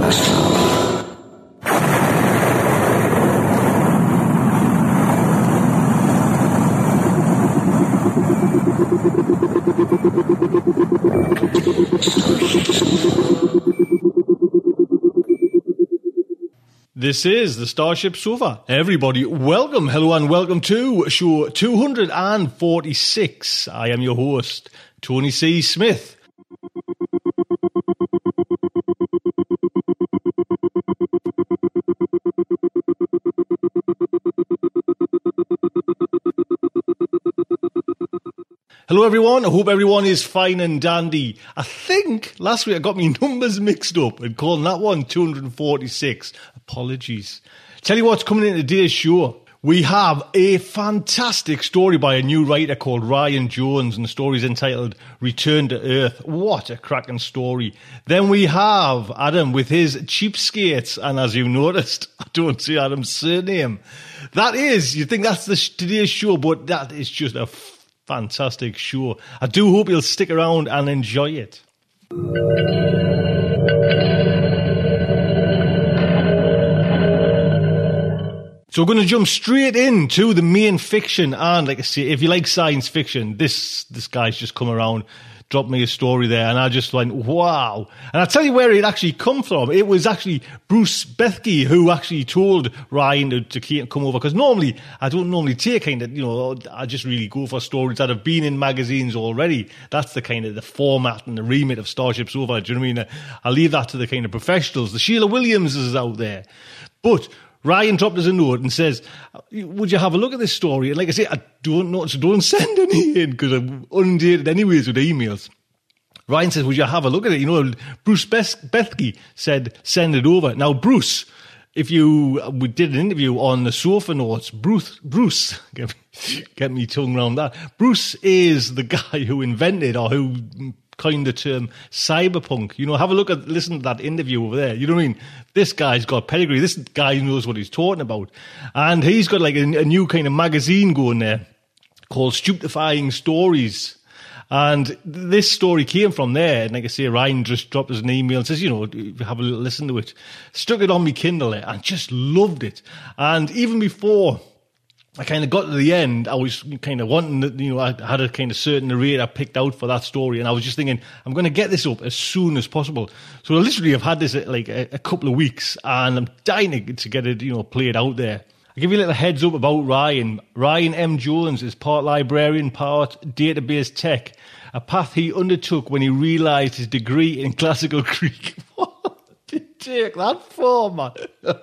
This is the Starship Sofa. Everybody, welcome, hello, and welcome to show 246. I am your host, Tony C. Smith. Hello, everyone. I hope everyone is fine and dandy. I think last week I got my numbers mixed up and calling that one 246. Apologies. Tell you what's coming in today's show. We have a fantastic story by a new writer called Ryan Jones, and the story is entitled Return to Earth. What a cracking story. Then we have Adam with his cheapskates, and as you've noticed, I don't see Adam's surname. That is, you think that's the today's show, but that is just a fantastic show. I do hope you'll stick around and enjoy it. So we're going to jump straight into the main fiction, and like I say, if you like science fiction, this this guy's just come around, dropped me a story there, and I just went, wow! And I'll tell you where it actually come from. It was actually Bruce Bethke who actually told Ryan to, to come over because normally I don't normally take kind of you know I just really go for stories that have been in magazines already. That's the kind of the format and the remit of Starship Sofa. Do you know what I mean? I leave that to the kind of professionals. The Sheila Williams is out there, but Ryan dropped us a note and says, "Would you have a look at this story?" And like I say, I don't know, so don't send any in because I'm inundated anyways with emails. Ryan says, "Would you have a look at it?" You know, Bruce Bethke said, "Send it over." Now, Bruce, if you we did an interview on the sofa notes, Bruce, Bruce, get me, get me tongue around that. Bruce is the guy who invented or who coined the term cyberpunk. You know, have a look at, listen to that interview over there. You know what I mean? This guy's got pedigree. This guy knows what he's talking about. And he's got like a, a new kind of magazine going there called Stupefying Stories. And this story came from there. And like I say, Ryan just dropped us an email and says, you know, have a little listen to it. Stuck it on me Kindle and just loved it. And even before I kind of got to the end. I was kind of wanting, you know, I had a kind of certain I picked out for that story, and I was just thinking, I'm going to get this up as soon as possible. So literally, I literally have had this uh, like a, a couple of weeks, and I'm dying to, to get it, you know, played out there. I'll give you a little heads up about Ryan. Ryan M. Jones is part librarian, part database tech, a path he undertook when he realised his degree in classical Greek. what did take that for, man?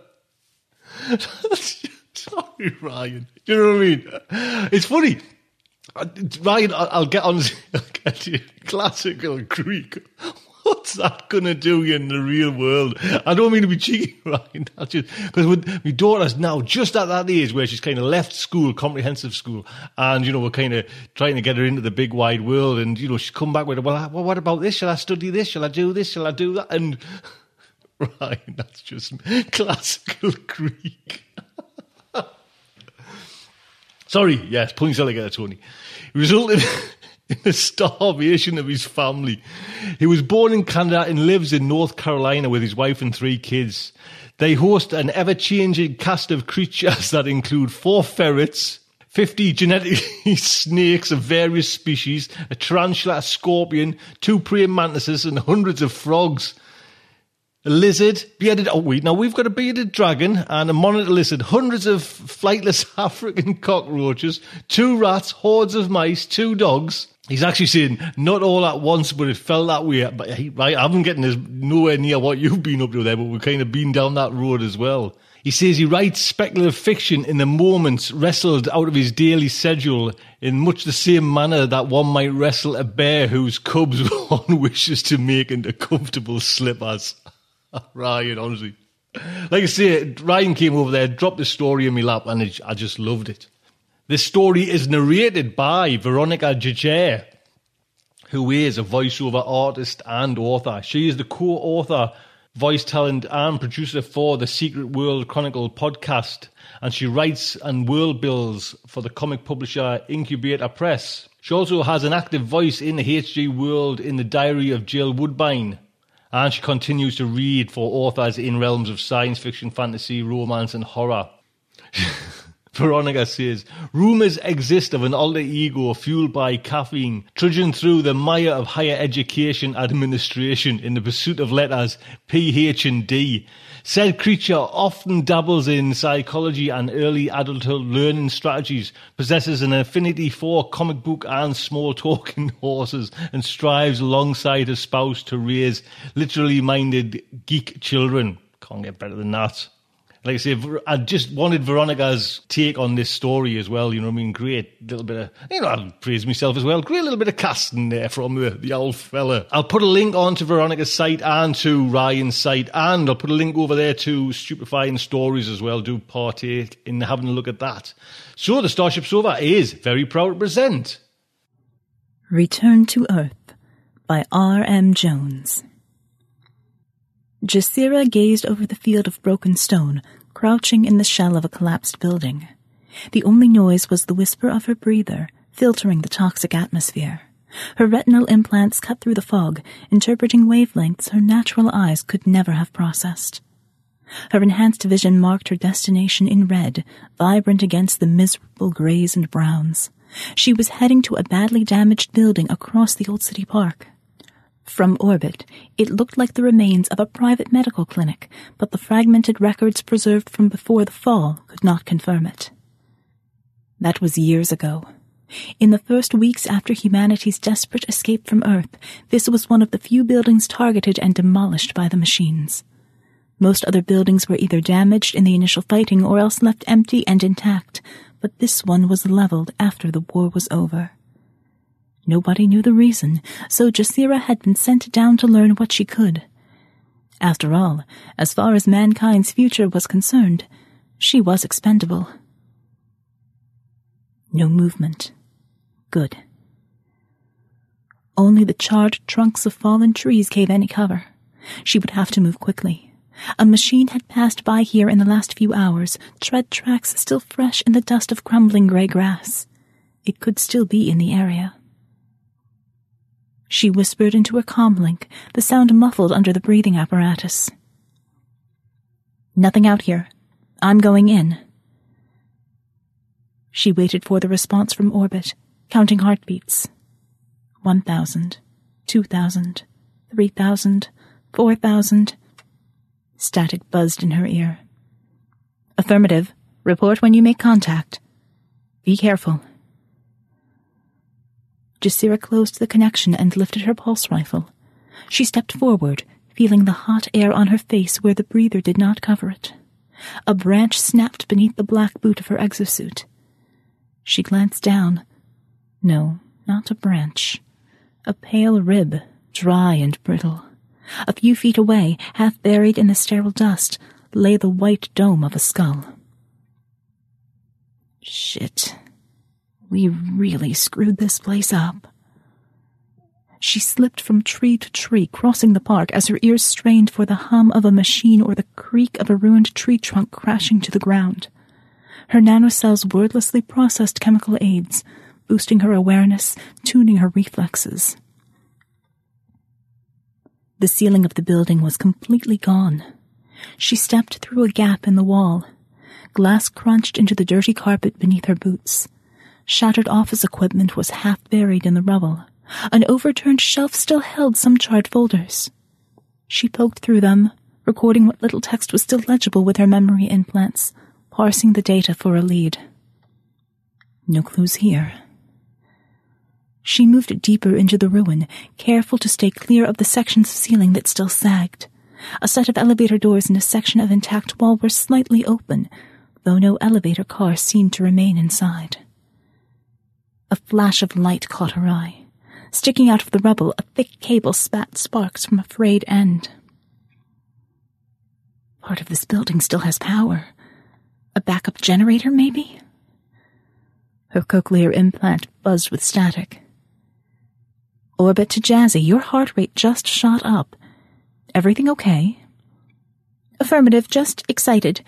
Sorry, Ryan. Do you know what I mean? It's funny. Uh, Ryan, I'll get on I'll get to classical Greek. What's that to do you in the real world? I don't mean to be cheeky, Ryan. That's just because my daughter's now just at that age where she's kind of left school, comprehensive school, and you know we're kind of trying to get her into the big wide world. And you know she's come back with, well, well, what about this? Shall I study this? Shall I do this? Shall I do that? And Ryan, that's just classical Greek. Sorry, yes, pulling together, Tony. Resulted in the starvation of his family. He was born in Canada and lives in North Carolina with his wife and three kids. They host an ever changing cast of creatures that include four ferrets, 50 genetically snakes of various species, a tarantula, a scorpion, two praying mantises, and hundreds of frogs. A lizard, bearded. Oh wait, now we've got a bearded dragon and a monitor lizard, hundreds of flightless African cockroaches, two rats, hordes of mice, two dogs. He's actually saying not all at once, but it felt that way. But right, I haven't getting this nowhere near what you've been up to there, but we've kind of been down that road as well. He says he writes speculative fiction in the moments wrestled out of his daily schedule in much the same manner that one might wrestle a bear whose cubs one wishes to make into comfortable slippers. Ryan, honestly. Like I say, Ryan came over there, dropped the story in my lap, and I just loved it. This story is narrated by Veronica Giguere, who is a voiceover artist and author. She is the co-author voice talent and producer for the Secret World Chronicle podcast, and she writes and world builds for the comic publisher Incubator Press. She also has an active voice in the HG world in the Diary of Jill Woodbine, and she continues to read for authors in realms of science fiction, fantasy, romance, and horror. Veronica says, rumours exist of an alter ego fueled by caffeine, trudging through the mire of higher education administration in the pursuit of letters P, H, and D. Said creature often dabbles in psychology and early adulthood learning strategies, possesses an affinity for comic book and small talking horses, and strives alongside her spouse to raise literally minded geek children. Can't get better than that like I say, I just wanted Veronica's take on this story as well. You know, I mean, great little bit of, you know, I'll praise myself as well. Great little bit of casting there from the, the old fella. I'll put a link onto Veronica's site and to Ryan's site, and I'll put a link over there to Stupefying Stories as well. Do partake in having a look at that. So the Starship Sofa is very proud to present Return to Earth by R.M. Jones. Jasira gazed over the field of broken stone, crouching in the shell of a collapsed building. The only noise was the whisper of her breather, filtering the toxic atmosphere. Her retinal implants cut through the fog, interpreting wavelengths her natural eyes could never have processed. Her enhanced vision marked her destination in red, vibrant against the miserable grays and browns. She was heading to a badly damaged building across the old city park. From orbit, it looked like the remains of a private medical clinic, but the fragmented records preserved from before the fall could not confirm it. That was years ago. In the first weeks after humanity's desperate escape from Earth, this was one of the few buildings targeted and demolished by the machines. Most other buildings were either damaged in the initial fighting or else left empty and intact, but this one was leveled after the war was over. Nobody knew the reason, so Jasira had been sent down to learn what she could. After all, as far as mankind's future was concerned, she was expendable. No movement. Good. Only the charred trunks of fallen trees gave any cover. She would have to move quickly. A machine had passed by here in the last few hours, tread tracks still fresh in the dust of crumbling gray grass. It could still be in the area. She whispered into her comlink, the sound muffled under the breathing apparatus. Nothing out here. I'm going in. She waited for the response from orbit, counting heartbeats. One thousand, two thousand, three thousand, four thousand. Static buzzed in her ear. Affirmative. Report when you make contact. Be careful. Jasira closed the connection and lifted her pulse rifle. She stepped forward, feeling the hot air on her face where the breather did not cover it. A branch snapped beneath the black boot of her exosuit. She glanced down. No, not a branch. A pale rib, dry and brittle. A few feet away, half buried in the sterile dust, lay the white dome of a skull. Shit. We really screwed this place up. She slipped from tree to tree, crossing the park as her ears strained for the hum of a machine or the creak of a ruined tree trunk crashing to the ground. Her nanocells wordlessly processed chemical aids, boosting her awareness, tuning her reflexes. The ceiling of the building was completely gone. She stepped through a gap in the wall. Glass crunched into the dirty carpet beneath her boots. Shattered office equipment was half buried in the rubble. An overturned shelf still held some charred folders. She poked through them, recording what little text was still legible with her memory implants, parsing the data for a lead. No clues here. She moved deeper into the ruin, careful to stay clear of the sections of ceiling that still sagged. A set of elevator doors and a section of intact wall were slightly open, though no elevator car seemed to remain inside. A flash of light caught her eye. Sticking out of the rubble, a thick cable spat sparks from a frayed end. Part of this building still has power. A backup generator, maybe? Her cochlear implant buzzed with static. Orbit to Jazzy, your heart rate just shot up. Everything okay? Affirmative, just excited.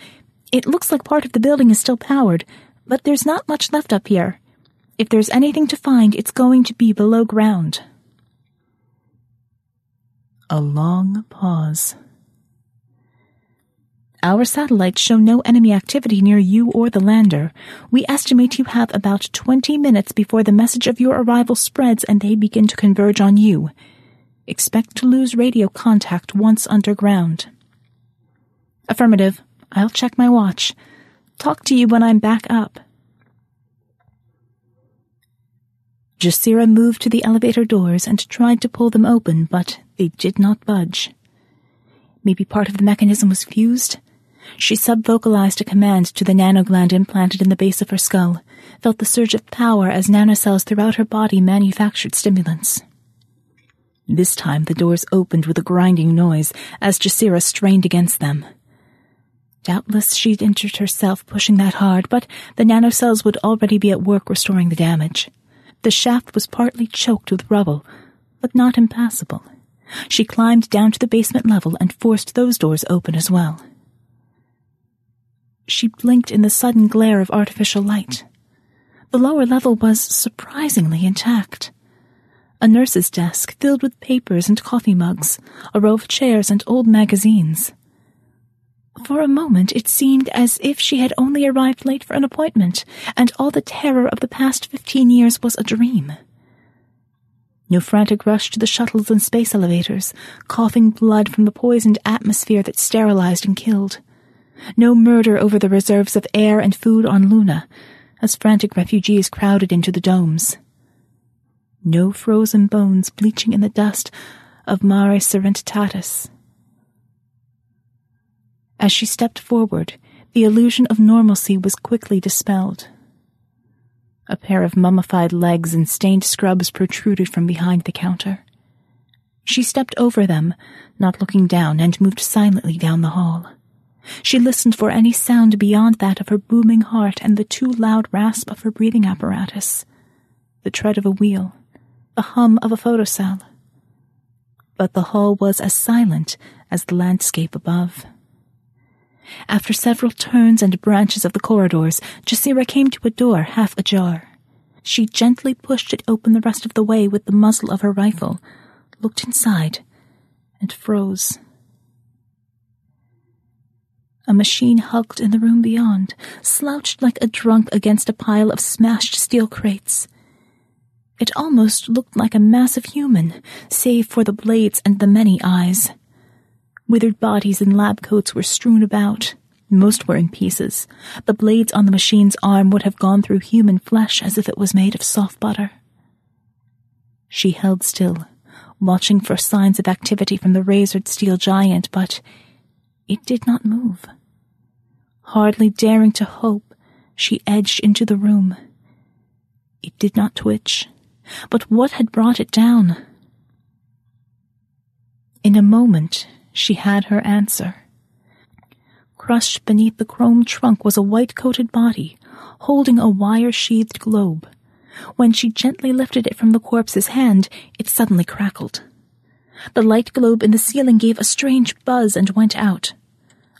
It looks like part of the building is still powered, but there's not much left up here. If there's anything to find, it's going to be below ground. A long pause. Our satellites show no enemy activity near you or the lander. We estimate you have about 20 minutes before the message of your arrival spreads and they begin to converge on you. Expect to lose radio contact once underground. Affirmative. I'll check my watch. Talk to you when I'm back up. Jasira moved to the elevator doors and tried to pull them open, but they did not budge. Maybe part of the mechanism was fused? She subvocalized a command to the nanogland implanted in the base of her skull, felt the surge of power as nanocells throughout her body manufactured stimulants. This time the doors opened with a grinding noise as Jasira strained against them. Doubtless she'd injured herself pushing that hard, but the nanocells would already be at work restoring the damage. The shaft was partly choked with rubble, but not impassable. She climbed down to the basement level and forced those doors open as well. She blinked in the sudden glare of artificial light. The lower level was surprisingly intact. A nurse's desk filled with papers and coffee mugs, a row of chairs and old magazines. For a moment it seemed as if she had only arrived late for an appointment, and all the terror of the past fifteen years was a dream. No frantic rush to the shuttles and space elevators, coughing blood from the poisoned atmosphere that sterilized and killed. No murder over the reserves of air and food on Luna, as frantic refugees crowded into the domes. No frozen bones bleaching in the dust of Mare Serenitatis. As she stepped forward, the illusion of normalcy was quickly dispelled. A pair of mummified legs and stained scrubs protruded from behind the counter. She stepped over them, not looking down, and moved silently down the hall. She listened for any sound beyond that of her booming heart and the too loud rasp of her breathing apparatus, the tread of a wheel, the hum of a photocell. But the hall was as silent as the landscape above. After several turns and branches of the corridors, Jasira came to a door half ajar. She gently pushed it open the rest of the way with the muzzle of her rifle, looked inside, and froze. A machine hulked in the room beyond, slouched like a drunk against a pile of smashed steel crates. It almost looked like a massive human, save for the blades and the many eyes. Withered bodies in lab coats were strewn about. Most were in pieces. The blades on the machine's arm would have gone through human flesh as if it was made of soft butter. She held still, watching for signs of activity from the razored steel giant, but it did not move. Hardly daring to hope, she edged into the room. It did not twitch, but what had brought it down? In a moment, she had her answer. Crushed beneath the chrome trunk was a white coated body, holding a wire sheathed globe. When she gently lifted it from the corpse's hand, it suddenly crackled. The light globe in the ceiling gave a strange buzz and went out.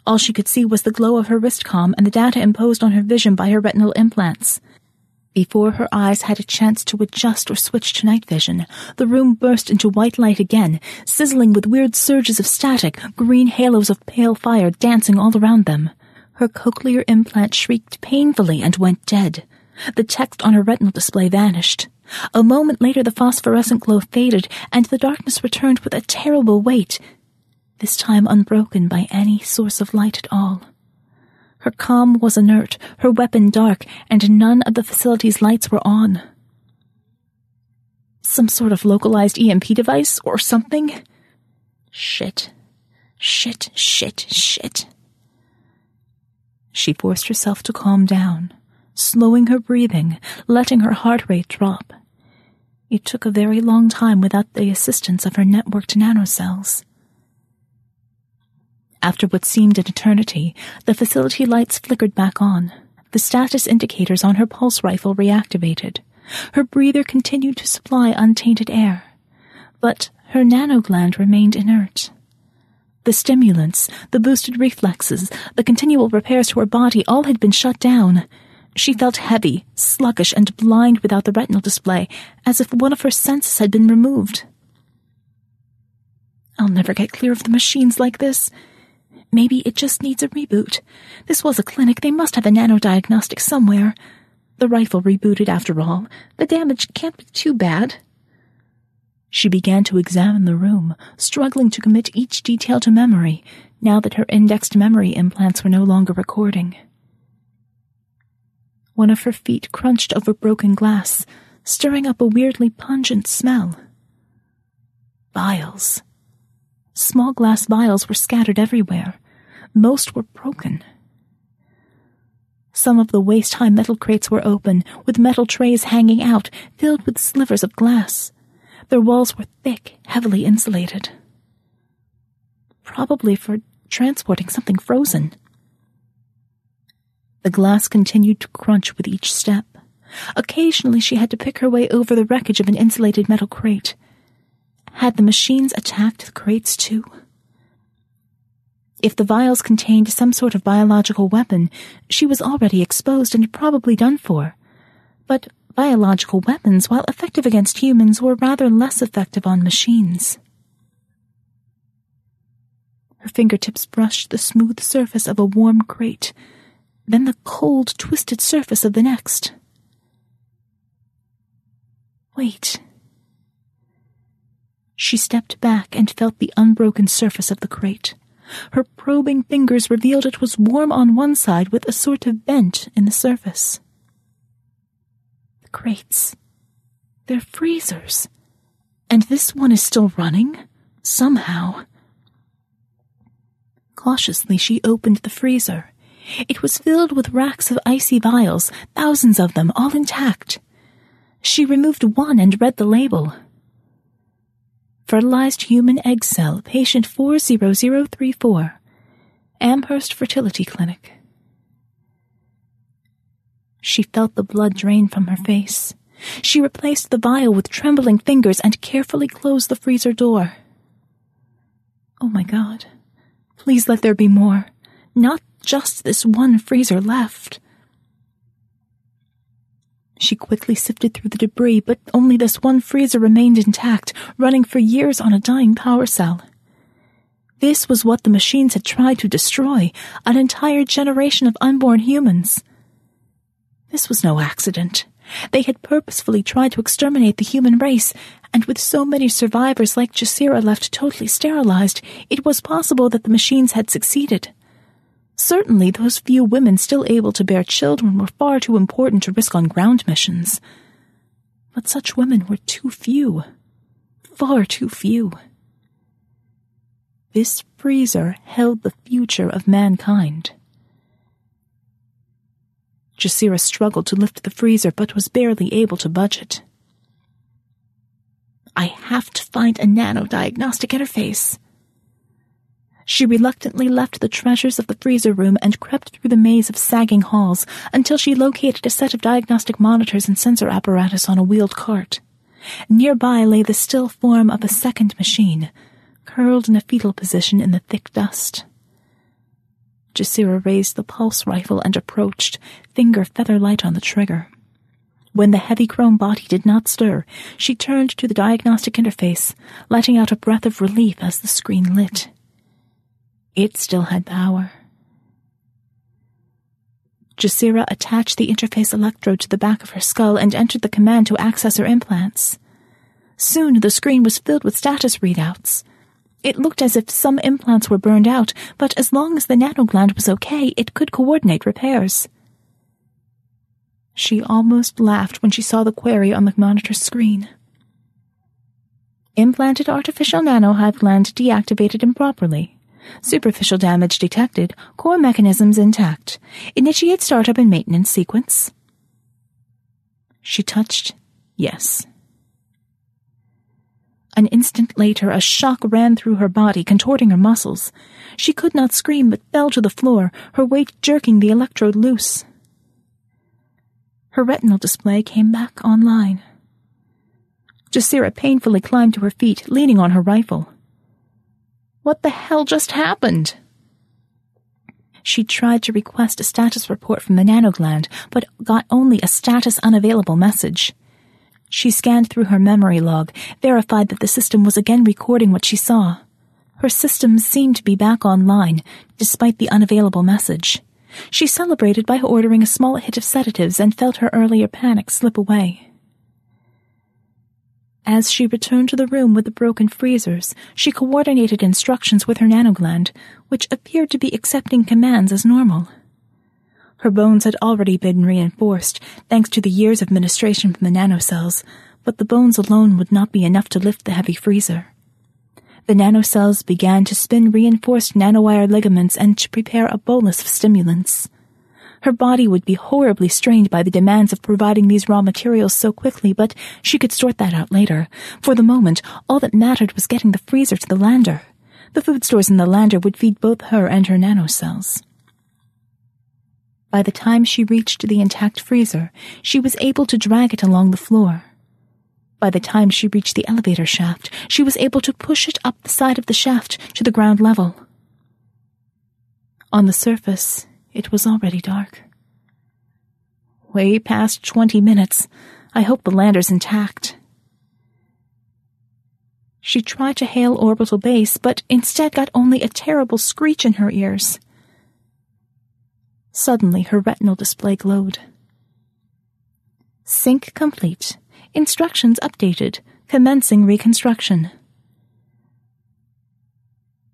All she could see was the glow of her wristcom and the data imposed on her vision by her retinal implants. Before her eyes had a chance to adjust or switch to night vision, the room burst into white light again, sizzling with weird surges of static, green halos of pale fire dancing all around them. Her cochlear implant shrieked painfully and went dead. The text on her retinal display vanished. A moment later, the phosphorescent glow faded, and the darkness returned with a terrible weight. this time unbroken by any source of light at all. Her comm was inert, her weapon dark, and none of the facility's lights were on. Some sort of localized EMP device or something? Shit. Shit, shit, shit. She forced herself to calm down, slowing her breathing, letting her heart rate drop. It took a very long time without the assistance of her networked nanocells. After what seemed an eternity, the facility lights flickered back on. The status indicators on her pulse rifle reactivated. Her breather continued to supply untainted air. But her nanogland remained inert. The stimulants, the boosted reflexes, the continual repairs to her body all had been shut down. She felt heavy, sluggish, and blind without the retinal display, as if one of her senses had been removed. I'll never get clear of the machines like this. Maybe it just needs a reboot. This was a clinic. They must have a nanodiagnostic somewhere. The rifle rebooted after all. The damage can't be too bad. She began to examine the room, struggling to commit each detail to memory, now that her indexed memory implants were no longer recording. One of her feet crunched over broken glass, stirring up a weirdly pungent smell. Vials. Small glass vials were scattered everywhere. Most were broken. Some of the waist high metal crates were open, with metal trays hanging out, filled with slivers of glass. Their walls were thick, heavily insulated. Probably for transporting something frozen. The glass continued to crunch with each step. Occasionally she had to pick her way over the wreckage of an insulated metal crate. Had the machines attacked the crates too? If the vials contained some sort of biological weapon, she was already exposed and probably done for. But biological weapons, while effective against humans, were rather less effective on machines. Her fingertips brushed the smooth surface of a warm crate, then the cold, twisted surface of the next. Wait. She stepped back and felt the unbroken surface of the crate. Her probing fingers revealed it was warm on one side with a sort of vent in the surface. The crates. They're freezers. And this one is still running? Somehow. Cautiously, she opened the freezer. It was filled with racks of icy vials, thousands of them, all intact. She removed one and read the label fertilized human egg cell, patient 40034, Amherst Fertility Clinic. She felt the blood drain from her face. She replaced the vial with trembling fingers and carefully closed the freezer door. Oh my god. Please let there be more. Not just this one freezer left. She quickly sifted through the debris, but only this one freezer remained intact, running for years on a dying power cell. This was what the machines had tried to destroy an entire generation of unborn humans. This was no accident. They had purposefully tried to exterminate the human race, and with so many survivors like Jasira left totally sterilized, it was possible that the machines had succeeded. Certainly, those few women still able to bear children were far too important to risk on ground missions. But such women were too few. Far too few. This freezer held the future of mankind. Jasira struggled to lift the freezer, but was barely able to budge it. I have to find a nano-diagnostic interface. She reluctantly left the treasures of the freezer room and crept through the maze of sagging halls until she located a set of diagnostic monitors and sensor apparatus on a wheeled cart. Nearby lay the still form of a second machine, curled in a fetal position in the thick dust. Jasira raised the pulse rifle and approached, finger feather light on the trigger. When the heavy chrome body did not stir, she turned to the diagnostic interface, letting out a breath of relief as the screen lit. It still had power. Jasira attached the interface electrode to the back of her skull and entered the command to access her implants. Soon the screen was filled with status readouts. It looked as if some implants were burned out, but as long as the nanogland was okay, it could coordinate repairs. She almost laughed when she saw the query on the monitor screen. Implanted artificial nanohive gland deactivated improperly. Superficial damage detected. Core mechanisms intact. Initiate startup and maintenance sequence. She touched yes. An instant later, a shock ran through her body, contorting her muscles. She could not scream, but fell to the floor, her weight jerking the electrode loose. Her retinal display came back online. Jasira painfully climbed to her feet, leaning on her rifle. What the hell just happened? She tried to request a status report from the nanogland, but got only a status unavailable message. She scanned through her memory log, verified that the system was again recording what she saw. Her systems seemed to be back online, despite the unavailable message. She celebrated by ordering a small hit of sedatives and felt her earlier panic slip away. As she returned to the room with the broken freezers, she coordinated instructions with her nanogland, which appeared to be accepting commands as normal. Her bones had already been reinforced, thanks to the years of ministration from the nanocells, but the bones alone would not be enough to lift the heavy freezer. The nanocells began to spin reinforced nanowire ligaments and to prepare a bolus of stimulants. Her body would be horribly strained by the demands of providing these raw materials so quickly, but she could sort that out later. For the moment, all that mattered was getting the freezer to the lander. The food stores in the lander would feed both her and her nanocells. By the time she reached the intact freezer, she was able to drag it along the floor. By the time she reached the elevator shaft, she was able to push it up the side of the shaft to the ground level. On the surface, it was already dark. Way past twenty minutes. I hope the lander's intact. She tried to hail orbital base, but instead got only a terrible screech in her ears. Suddenly, her retinal display glowed. Sync complete. Instructions updated. Commencing reconstruction.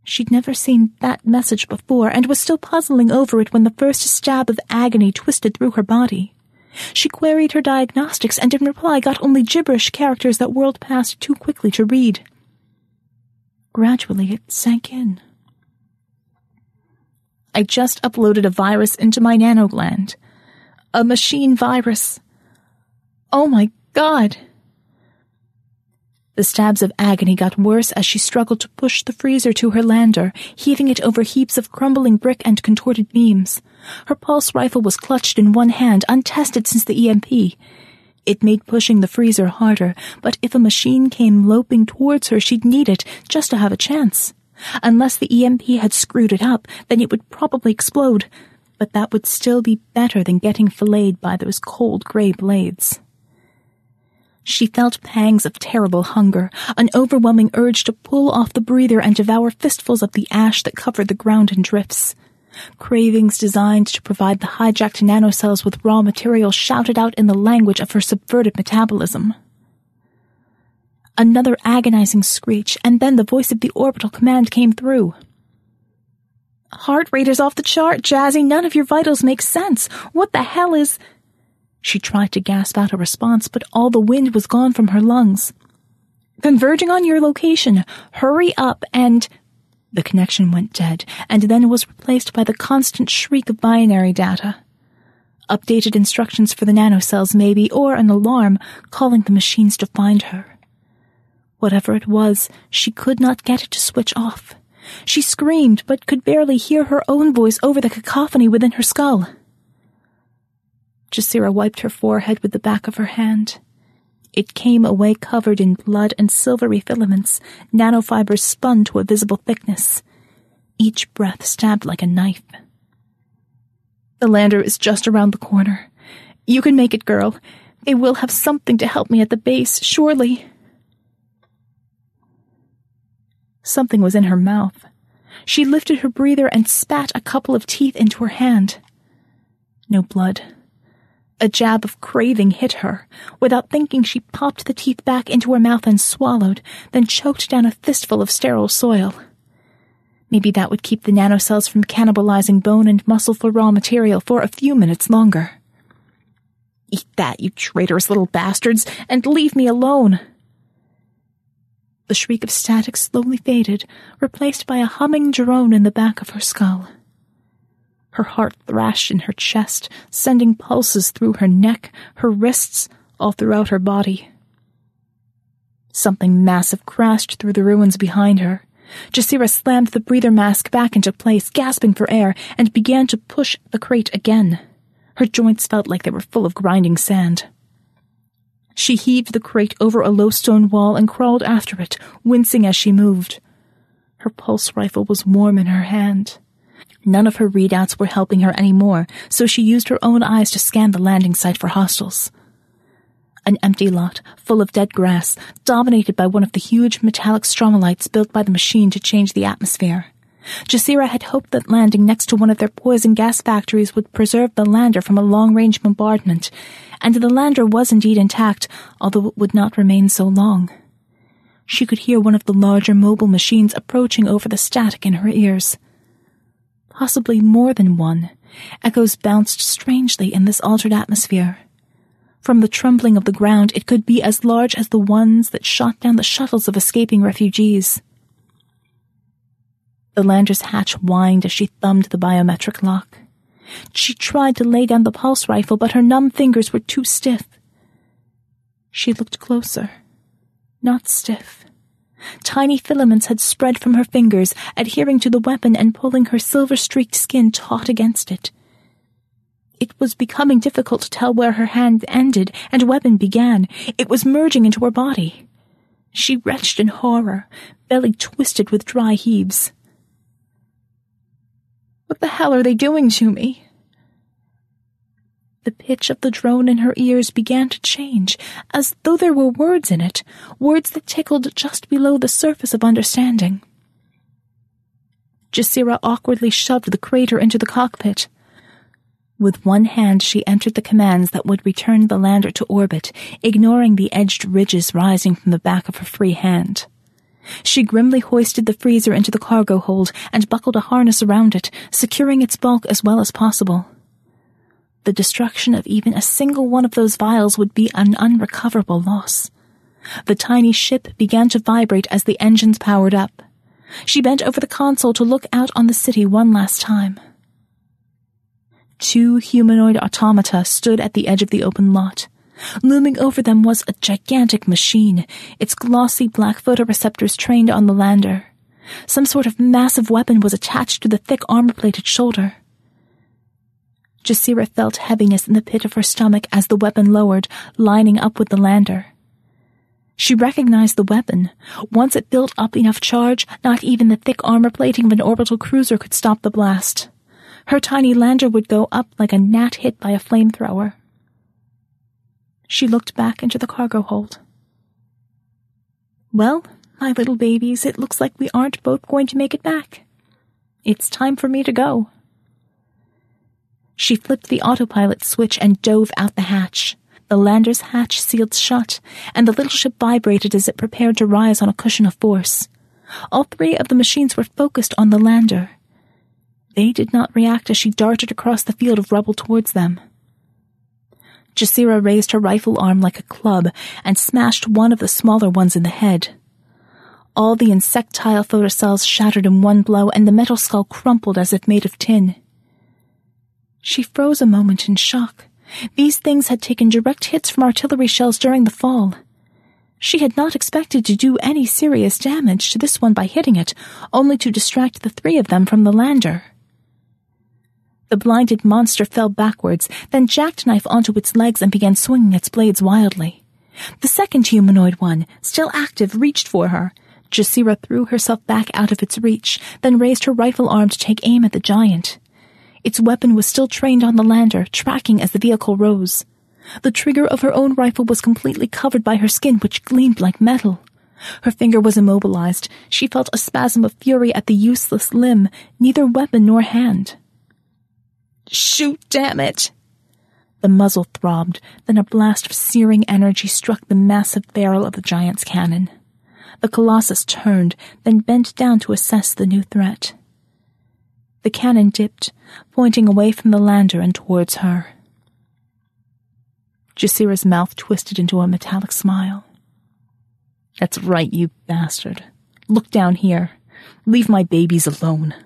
She'd never seen that message before and was still puzzling over it when the first stab of agony twisted through her body. She queried her diagnostics and in reply got only gibberish characters that whirled past too quickly to read. Gradually, it sank in. I just uploaded a virus into my nanogland. A machine virus. Oh my god! The stabs of agony got worse as she struggled to push the freezer to her lander, heaving it over heaps of crumbling brick and contorted beams. Her pulse rifle was clutched in one hand, untested since the EMP. It made pushing the freezer harder, but if a machine came loping towards her, she'd need it just to have a chance. Unless the EMP had screwed it up, then it would probably explode, but that would still be better than getting filleted by those cold gray blades. She felt pangs of terrible hunger, an overwhelming urge to pull off the breather and devour fistfuls of the ash that covered the ground in drifts. Cravings designed to provide the hijacked nanocells with raw material shouted out in the language of her subverted metabolism. Another agonizing screech, and then the voice of the orbital command came through. Heart rate is off the chart, Jazzy. None of your vitals make sense. What the hell is. She tried to gasp out a response, but all the wind was gone from her lungs. Converging on your location. Hurry up and. The connection went dead, and then was replaced by the constant shriek of binary data. Updated instructions for the nanocells, maybe, or an alarm calling the machines to find her. Whatever it was, she could not get it to switch off. She screamed, but could barely hear her own voice over the cacophony within her skull. Jasira wiped her forehead with the back of her hand. It came away covered in blood and silvery filaments, nanofibers spun to a visible thickness. Each breath stabbed like a knife. The lander is just around the corner. You can make it, girl. They will have something to help me at the base, surely. Something was in her mouth. She lifted her breather and spat a couple of teeth into her hand. No blood A jab of craving hit her. Without thinking, she popped the teeth back into her mouth and swallowed, then choked down a fistful of sterile soil. Maybe that would keep the nanocells from cannibalizing bone and muscle for raw material for a few minutes longer. Eat that, you traitorous little bastards, and leave me alone. The shriek of static slowly faded, replaced by a humming drone in the back of her skull. Her heart thrashed in her chest, sending pulses through her neck, her wrists, all throughout her body. Something massive crashed through the ruins behind her. Jasira slammed the breather mask back into place, gasping for air, and began to push the crate again. Her joints felt like they were full of grinding sand. She heaved the crate over a low stone wall and crawled after it, wincing as she moved. Her pulse rifle was warm in her hand. None of her readouts were helping her anymore, so she used her own eyes to scan the landing site for hostiles. An empty lot, full of dead grass, dominated by one of the huge metallic stromolites built by the machine to change the atmosphere. Jasira had hoped that landing next to one of their poison gas factories would preserve the lander from a long-range bombardment, and the lander was indeed intact, although it would not remain so long. She could hear one of the larger mobile machines approaching over the static in her ears possibly more than one, echoes bounced strangely in this altered atmosphere. From the trembling of the ground, it could be as large as the ones that shot down the shuttles of escaping refugees. The lander's hatch whined as she thumbed the biometric lock. She tried to lay down the pulse rifle, but her numb fingers were too stiff. She looked closer. Not stiff. Tiny filaments had spread from her fingers, adhering to the weapon and pulling her silver-streaked skin taut against it. It was becoming difficult to tell where her hand ended and weapon began. It was merging into her body. She retched in horror, belly twisted with dry heaves. What the hell are they doing to me? The pitch of the drone in her ears began to change, as though there were words in it, words that tickled just below the surface of understanding. Jasira awkwardly shoved the crater into the cockpit. With one hand, she entered the commands that would return the lander to orbit, ignoring the edged ridges rising from the back of her free hand. She grimly hoisted the freezer into the cargo hold and buckled a harness around it, securing its bulk as well as possible. The destruction of even a single one of those vials would be an unrecoverable loss. The tiny ship began to vibrate as the engines powered up. She bent over the console to look out on the city one last time. Two humanoid automata stood at the edge of the open lot. Looming over them was a gigantic machine, its glossy black photoreceptors trained on the lander. Some sort of massive weapon was attached to the thick armor-plated shoulder. Jasira felt heaviness in the pit of her stomach as the weapon lowered, lining up with the lander. She recognized the weapon. Once it built up enough charge, not even the thick armor plating of an orbital cruiser could stop the blast. Her tiny lander would go up like a gnat hit by a flamethrower. She looked back into the cargo hold. Well, my little babies, it looks like we aren't both going to make it back. It's time for me to go. She flipped the autopilot switch and dove out the hatch. The lander's hatch sealed shut, and the little ship vibrated as it prepared to rise on a cushion of force. All three of the machines were focused on the lander. They did not react as she darted across the field of rubble towards them. Jasira raised her rifle arm like a club and smashed one of the smaller ones in the head. All the insectile photocells shattered in one blow, and the metal skull crumpled as if made of tin. She froze a moment in shock. These things had taken direct hits from artillery shells during the fall. She had not expected to do any serious damage to this one by hitting it, only to distract the three of them from the lander. The blinded monster fell backwards, then jackknife onto its legs and began swinging its blades wildly. The second humanoid one, still active, reached for her. Jasira threw herself back out of its reach, then raised her rifle arm to take aim at the giant. Its weapon was still trained on the lander, tracking as the vehicle rose. The trigger of her own rifle was completely covered by her skin, which gleamed like metal. Her finger was immobilized. She felt a spasm of fury at the useless limb, neither weapon nor hand. Shoot, damn it! The muzzle throbbed, then a blast of searing energy struck the massive barrel of the giant's cannon. The Colossus turned, then bent down to assess the new threat. The cannon dipped, pointing away from the lander and towards her. Jasira's mouth twisted into a metallic smile. That's right, you bastard. Look down here. Leave my babies alone.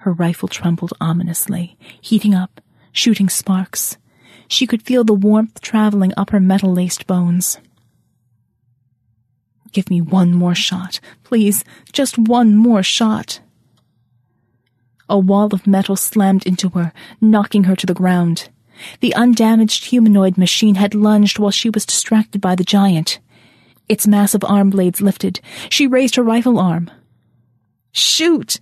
Her rifle trembled ominously, heating up, shooting sparks. She could feel the warmth traveling up her metal laced bones. Give me one more shot, please, just one more shot. A wall of metal slammed into her, knocking her to the ground. The undamaged humanoid machine had lunged while she was distracted by the giant. Its massive arm blades lifted. She raised her rifle arm. Shoot!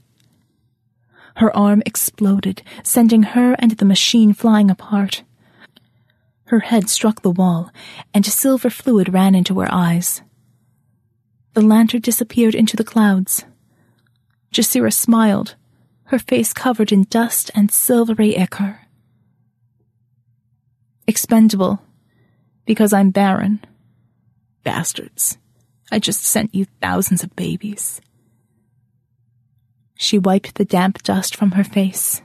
Her arm exploded, sending her and the machine flying apart. Her head struck the wall, and silver fluid ran into her eyes. The lantern disappeared into the clouds. Jasira smiled, her face covered in dust and silvery ichor. Expendable, because I'm barren. Bastards. I just sent you thousands of babies. She wiped the damp dust from her face.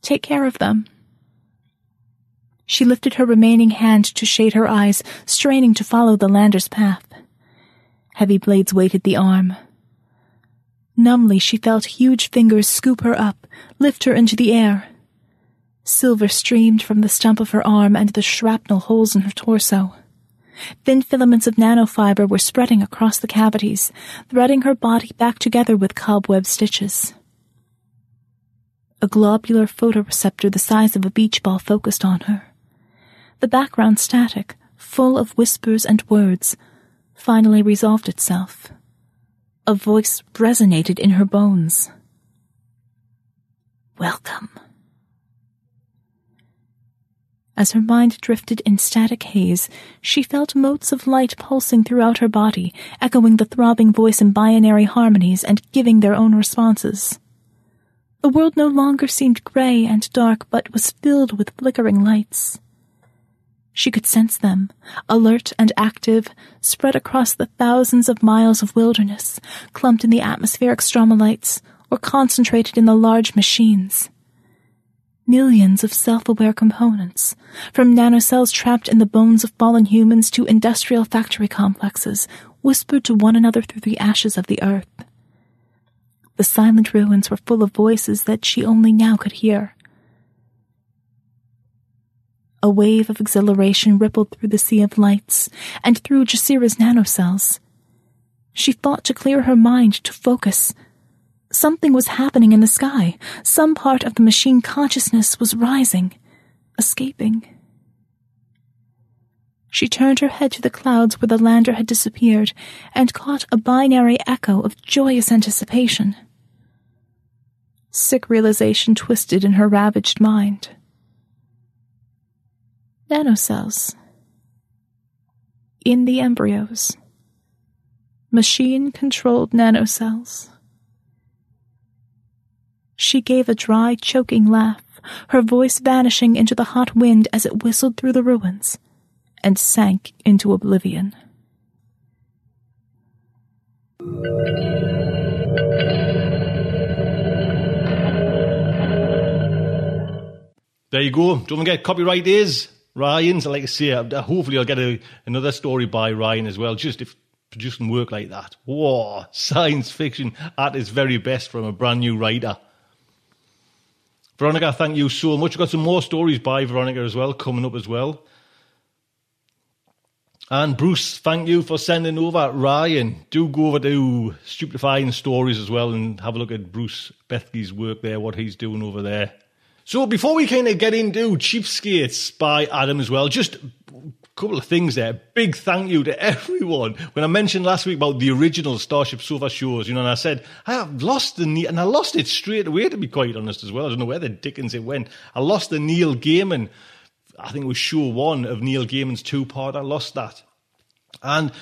Take care of them. She lifted her remaining hand to shade her eyes, straining to follow the lander's path. Heavy blades weighted the arm. Numbly, she felt huge fingers scoop her up, lift her into the air. Silver streamed from the stump of her arm and the shrapnel holes in her torso. Thin filaments of nanofiber were spreading across the cavities, threading her body back together with cobweb stitches. A globular photoreceptor the size of a beach ball focused on her. The background static, full of whispers and words, finally resolved itself. A voice resonated in her bones. Welcome. As her mind drifted in static haze, she felt motes of light pulsing throughout her body, echoing the throbbing voice in binary harmonies and giving their own responses. The world no longer seemed gray and dark, but was filled with flickering lights. She could sense them, alert and active, spread across the thousands of miles of wilderness, clumped in the atmospheric stromolites, or concentrated in the large machines. Millions of self-aware components, from nanocells trapped in the bones of fallen humans to industrial factory complexes, whispered to one another through the ashes of the earth. The silent ruins were full of voices that she only now could hear. A wave of exhilaration rippled through the sea of lights and through Jasira's nanocells. She fought to clear her mind, to focus, Something was happening in the sky. Some part of the machine consciousness was rising, escaping. She turned her head to the clouds where the lander had disappeared and caught a binary echo of joyous anticipation. Sick realization twisted in her ravaged mind. Nanocells. In the embryos. Machine controlled nanocells. She gave a dry, choking laugh, her voice vanishing into the hot wind as it whistled through the ruins, and sank into oblivion. There you go. Don't forget, copyright is Ryan's. Like I say, hopefully, I'll get a, another story by Ryan as well. Just if producing work like that, whoa, science fiction at its very best from a brand new writer. Veronica, thank you so much. We've got some more stories by Veronica as well coming up as well. And Bruce, thank you for sending over Ryan. Do go over to Stupefying Stories as well and have a look at Bruce Bethke's work there, what he's doing over there. So before we kind of get into Cheapskates by Adam as well, just a couple of things there. Big thank you to everyone. When I mentioned last week about the original Starship Sofa shows, you know, and I said, I have lost the, and I lost it straight away, to be quite honest as well. I don't know where the dickens it went. I lost the Neil Gaiman, I think it was show one of Neil Gaiman's two part. I lost that. And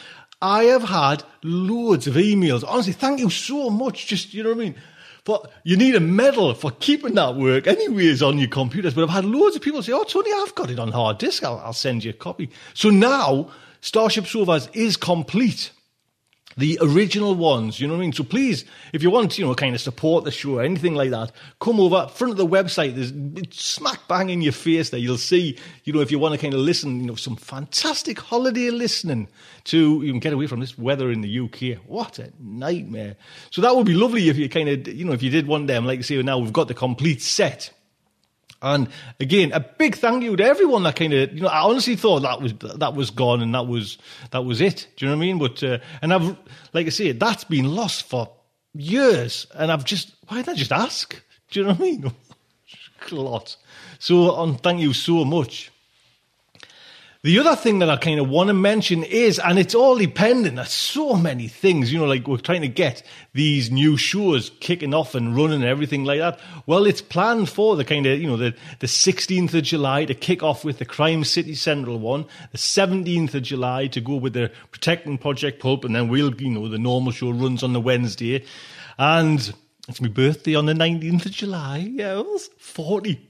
I have had loads of emails. Honestly, thank you so much. Just, you know what I mean? But you need a medal for keeping that work anyways on your computers. But I've had loads of people say, oh, Tony, I've got it on hard disk. I'll, I'll send you a copy. So now Starship Sofa's is complete the original ones, you know what I mean? So please, if you want, you know, kind of support the show or anything like that, come over front of the website. There's smack bang in your face there. You'll see, you know, if you want to kind of listen, you know, some fantastic holiday listening to, you can get away from this weather in the UK. What a nightmare. So that would be lovely if you kind of, you know, if you did one day, I'm like, say, now we've got the complete set and again, a big thank you to everyone that kind of, you know, I honestly thought that was that was gone and that was that was it. Do you know what I mean? But uh, and I've, like I say, that's been lost for years, and I've just why didn't I just ask? Do you know what I mean? a lot. So, um, thank you so much. The other thing that I kind of want to mention is, and it's all dependent, on so many things, you know, like we're trying to get these new shows kicking off and running and everything like that. Well, it's planned for the kind of, you know, the, the 16th of July to kick off with the Crime City Central one, the 17th of July to go with the Protecting Project Pulp, and then we'll, you know, the normal show runs on the Wednesday. And it's my birthday on the 19th of July. Yeah, it was 40.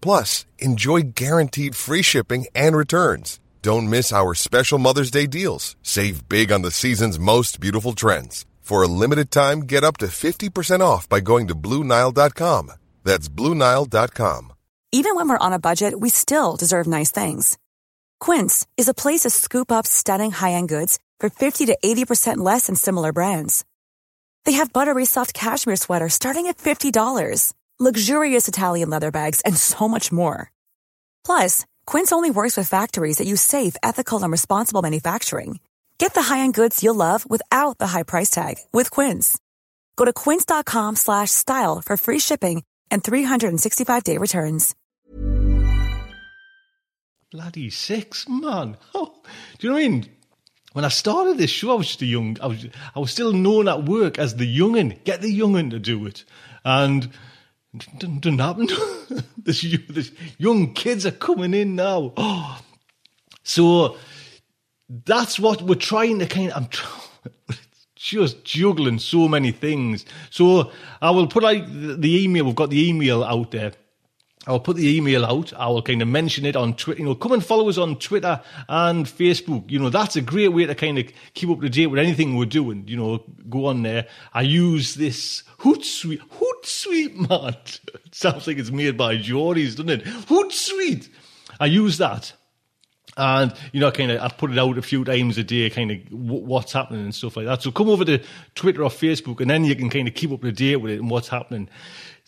Plus, enjoy guaranteed free shipping and returns. Don't miss our special Mother's Day deals. Save big on the season's most beautiful trends. For a limited time, get up to 50% off by going to Bluenile.com. That's Bluenile.com. Even when we're on a budget, we still deserve nice things. Quince is a place to scoop up stunning high end goods for 50 to 80% less than similar brands. They have buttery soft cashmere sweaters starting at $50 luxurious Italian leather bags, and so much more. Plus, Quince only works with factories that use safe, ethical, and responsible manufacturing. Get the high-end goods you'll love without the high price tag with Quince. Go to quince.com/style for free shipping and 365-day returns. Bloody six, man! Oh, do you know what I mean? When I started this show, I was just a young. I was. I was still known at work as the youngin. Get the youngin to do it, and didn't, happen. this, this young kids are coming in now. Oh. So that's what we're trying to kind of. I'm just juggling so many things. So I will put like the email. We've got the email out there. I'll put the email out. I will kind of mention it on Twitter. You know, come and follow us on Twitter and Facebook. You know, that's a great way to kind of keep up to date with anything we're doing. You know, go on there. I use this Hootsuite. Hootsuite, man. It sounds like it's made by Geordies, doesn't it? Hootsuite. I use that. And, you know, kind of, I put it out a few times a day, kind of what's happening and stuff like that. So come over to Twitter or Facebook and then you can kind of keep up to date with it and what's happening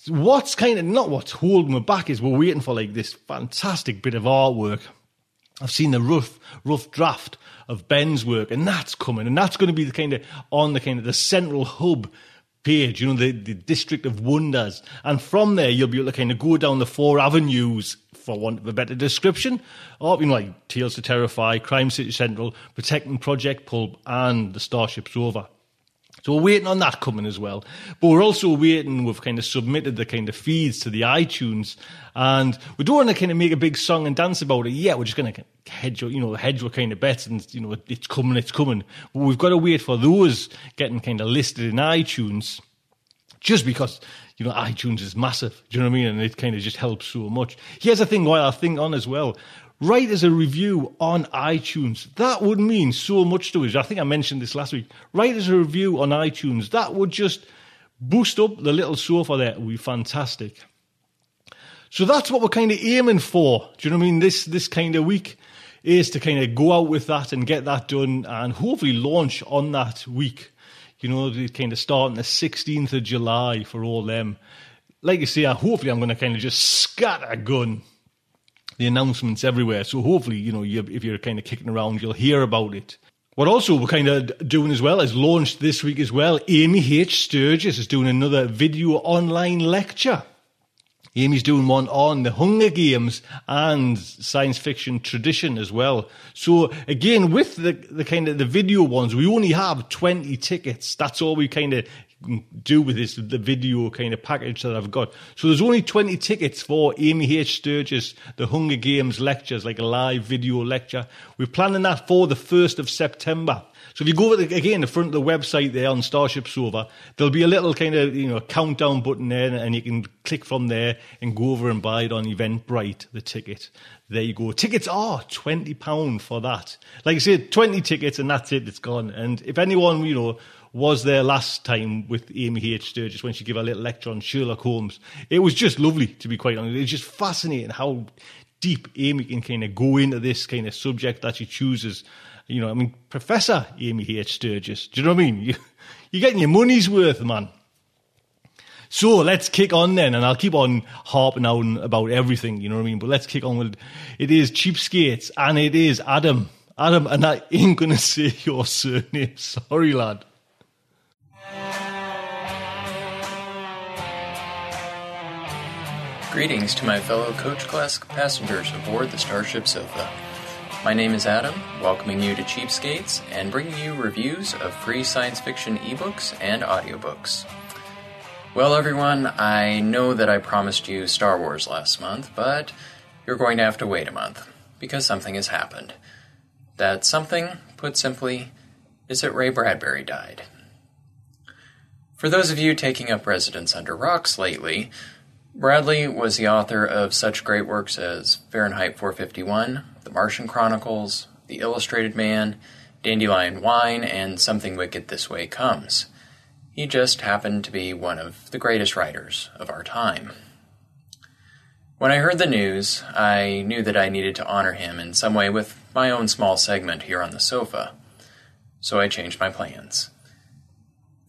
what's kind of not what's holding me back is we're waiting for like this fantastic bit of artwork. I've seen the rough, rough draft of Ben's work, and that's coming, and that's going to be the kind of on the kind of the central hub page, you know, the, the District of Wonders. And from there, you'll be able to kind of go down the four avenues, for want of a better description, of, you know, like Tales to Terrify, Crime City Central, Protecting Project Pulp, and the Starship Sofa. So we're waiting on that coming as well. But we're also waiting, we've kind of submitted the kind of feeds to the iTunes and we don't want to kind of make a big song and dance about it yet. We're just going to hedge, you know, hedge our kind of bets and, you know, it's coming, it's coming. But we've got to wait for those getting kind of listed in iTunes just because, you know, iTunes is massive. Do you know what I mean? And it kind of just helps so much. Here's the thing while I think on as well write us a review on iTunes. That would mean so much to us. I think I mentioned this last week. Write us a review on iTunes. That would just boost up the little sofa there. It would be fantastic. So that's what we're kind of aiming for. Do you know what I mean? This this kind of week is to kind of go out with that and get that done and hopefully launch on that week. You know, kind of starting the 16th of July for all them. Like I say, hopefully I'm going to kind of just scatter gun the announcements everywhere. So hopefully, you know, you, if you're kind of kicking around, you'll hear about it. What also we're kind of doing as well is launched this week as well. Amy H. Sturgis is doing another video online lecture. Amy's doing one on the Hunger Games and science fiction tradition as well. So again, with the, the kind of the video ones, we only have 20 tickets. That's all we kind of do with this, the video kind of package that I've got. So there's only 20 tickets for Amy H. Sturgis, the Hunger Games lectures, like a live video lecture. We're planning that for the 1st of September. So if you go the, again the front of the website there on Starship Sofa, there'll be a little kind of you know countdown button there, and you can click from there and go over and buy it on Eventbrite the ticket. There you go. Tickets are twenty pound for that. Like I said, twenty tickets and that's it. It's gone. And if anyone you know was there last time with Amy H. Sturgis when she gave a little lecture on Sherlock Holmes, it was just lovely to be quite honest. It's just fascinating how deep Amy can kind of go into this kind of subject that she chooses you know, I mean, Professor Amy H. Sturgis. Do you know what I mean? You, you're getting your money's worth, man. So let's kick on then, and I'll keep on harping on about everything, you know what I mean? But let's kick on with it is Cheapskates, and it is Adam. Adam, and I ain't gonna say your surname. Sorry, lad. Greetings to my fellow coach class passengers aboard the Starship Sofa. My name is Adam, welcoming you to Cheapskates and bringing you reviews of free science fiction ebooks and audiobooks. Well, everyone, I know that I promised you Star Wars last month, but you're going to have to wait a month because something has happened. That something, put simply, is that Ray Bradbury died. For those of you taking up residence under rocks lately, Bradbury was the author of such great works as Fahrenheit 451, The Martian Chronicles, The Illustrated Man, Dandelion Wine, and Something Wicked This Way Comes. He just happened to be one of the greatest writers of our time. When I heard the news, I knew that I needed to honor him in some way with my own small segment here on the sofa. So I changed my plans.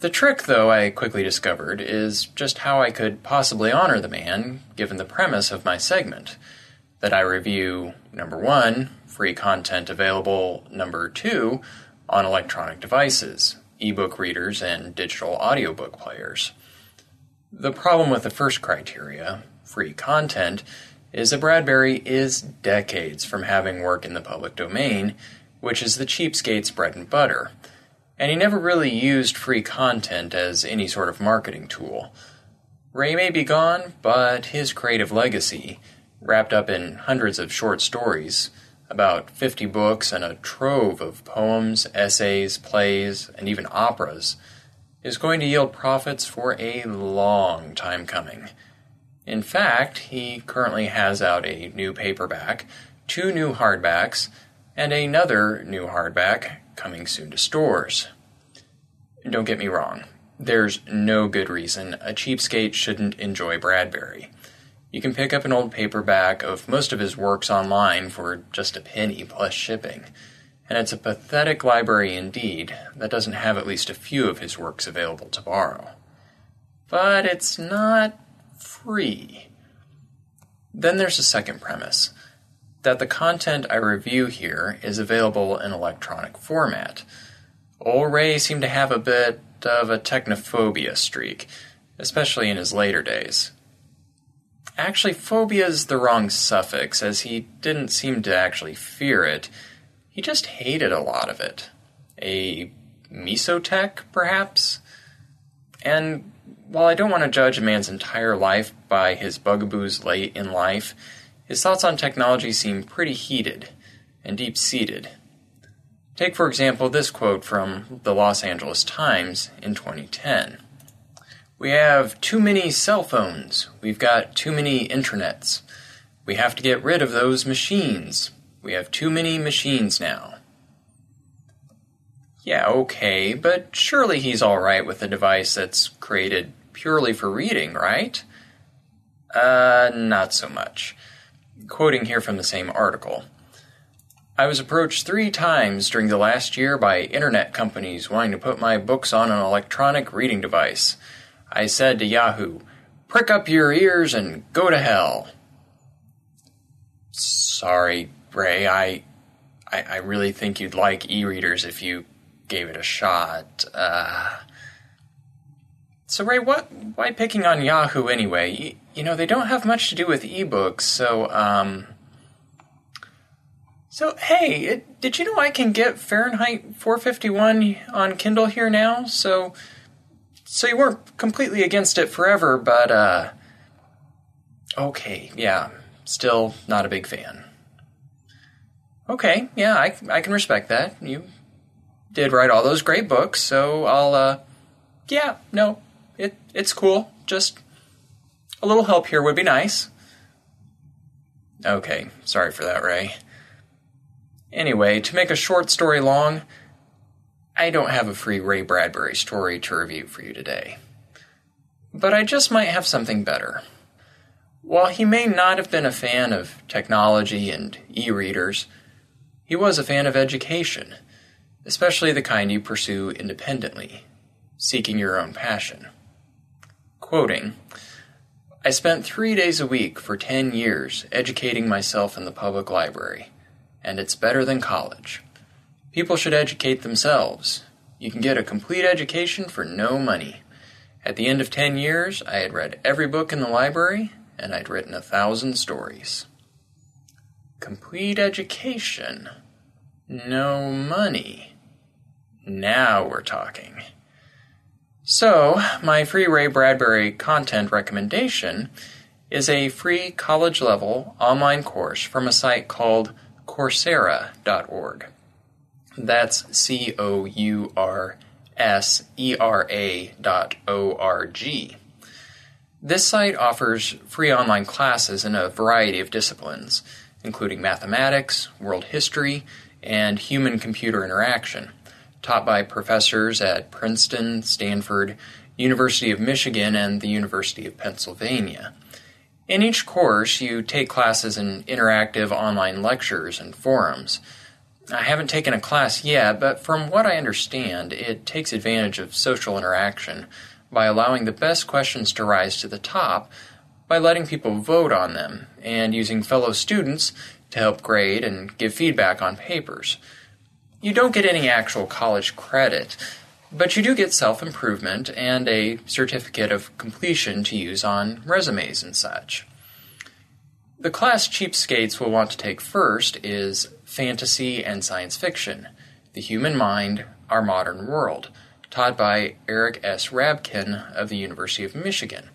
The trick, though, I quickly discovered, is just how I could possibly honor the man, given the premise of my segment. That I review, number one, free content available, number two, on electronic devices, ebook readers, and digital audiobook players. The problem with the first criteria, free content, is that Bradbury is decades from having work in the public domain, which is the cheapskate's bread and butter and he never really used free content as any sort of marketing tool. Ray may be gone, but his creative legacy, wrapped up in hundreds of short stories, about 50 books, and a trove of poems, essays, plays, and even operas, is going to yield profits for a long time coming. In fact, he currently has out a new paperback, two new hardbacks, and another new hardback coming soon to stores. Don't get me wrong, there's no good reason a cheapskate shouldn't enjoy Bradbury. You can pick up an old paperback of most of his works online for just a penny plus shipping, and it's a pathetic library indeed that doesn't have at least a few of his works available to borrow. But it's not free. Then there's a second premise that the content I review here is available in electronic format. Ray seemed to have a bit of a technophobia streak, especially in his later days. Actually, phobia is the wrong suffix, as he didn't seem to actually fear it. He just hated a lot of it. A mesotech, perhaps? And while I don't want to judge a man's entire life by his bugaboos late in life, his thoughts on technology seem pretty heated and deep seated. Take, for example, this quote from the Los Angeles Times in 2010. We have too many cell phones. We've got too many intranets. We have to get rid of those machines. We have too many machines now. Yeah, okay, but surely he's alright with a device that's created purely for reading, right? Uh, not so much quoting here from the same article. I was approached three times during the last year by internet companies wanting to put my books on an electronic reading device. I said to Yahoo, prick up your ears and go to hell. Sorry, Ray, I, I, I really think you'd like e readers if you gave it a shot. Uh, so, Ray, what? Why picking on Yahoo anyway? You, you know, they don't have much to do with ebooks, so um. So, hey, it, did you know I can get Fahrenheit 451 on Kindle here now? So, so you weren't completely against it forever, but uh. Okay, yeah, still not a big fan. Okay, yeah, I, I can respect that. You did write all those great books, so I'll, uh, yeah, no, it, it's cool. Just a little help here would be nice. Okay, sorry for that, Ray. Anyway, to make a short story long, I don't have a free Ray Bradbury story to review for you today. But I just might have something better. While he may not have been a fan of technology and e readers, he was a fan of education, especially the kind you pursue independently, seeking your own passion. Quoting, I spent three days a week for 10 years educating myself in the public library, and it's better than college. People should educate themselves. You can get a complete education for no money. At the end of 10 years, I had read every book in the library, and I'd written a thousand stories. Complete education. No money. Now we're talking. So, my free Ray Bradbury content recommendation is a free college level online course from a site called Coursera.org. That's C O U R S E R A dot O R G. This site offers free online classes in a variety of disciplines, including mathematics, world history, and human computer interaction, taught by professors at Princeton, Stanford, University of Michigan, and the University of Pennsylvania. In each course, you take classes in interactive online lectures and forums. I haven't taken a class yet, but from what I understand, it takes advantage of social interaction by allowing the best questions to rise to the top by letting people vote on them and using fellow students to help grade and give feedback on papers. You don't get any actual college credit, but you do get self improvement and a certificate of completion to use on resumes and such. The class cheapskates will want to take first is Fantasy and Science Fiction The Human Mind, Our Modern World, taught by Eric S. Rabkin of the University of Michigan,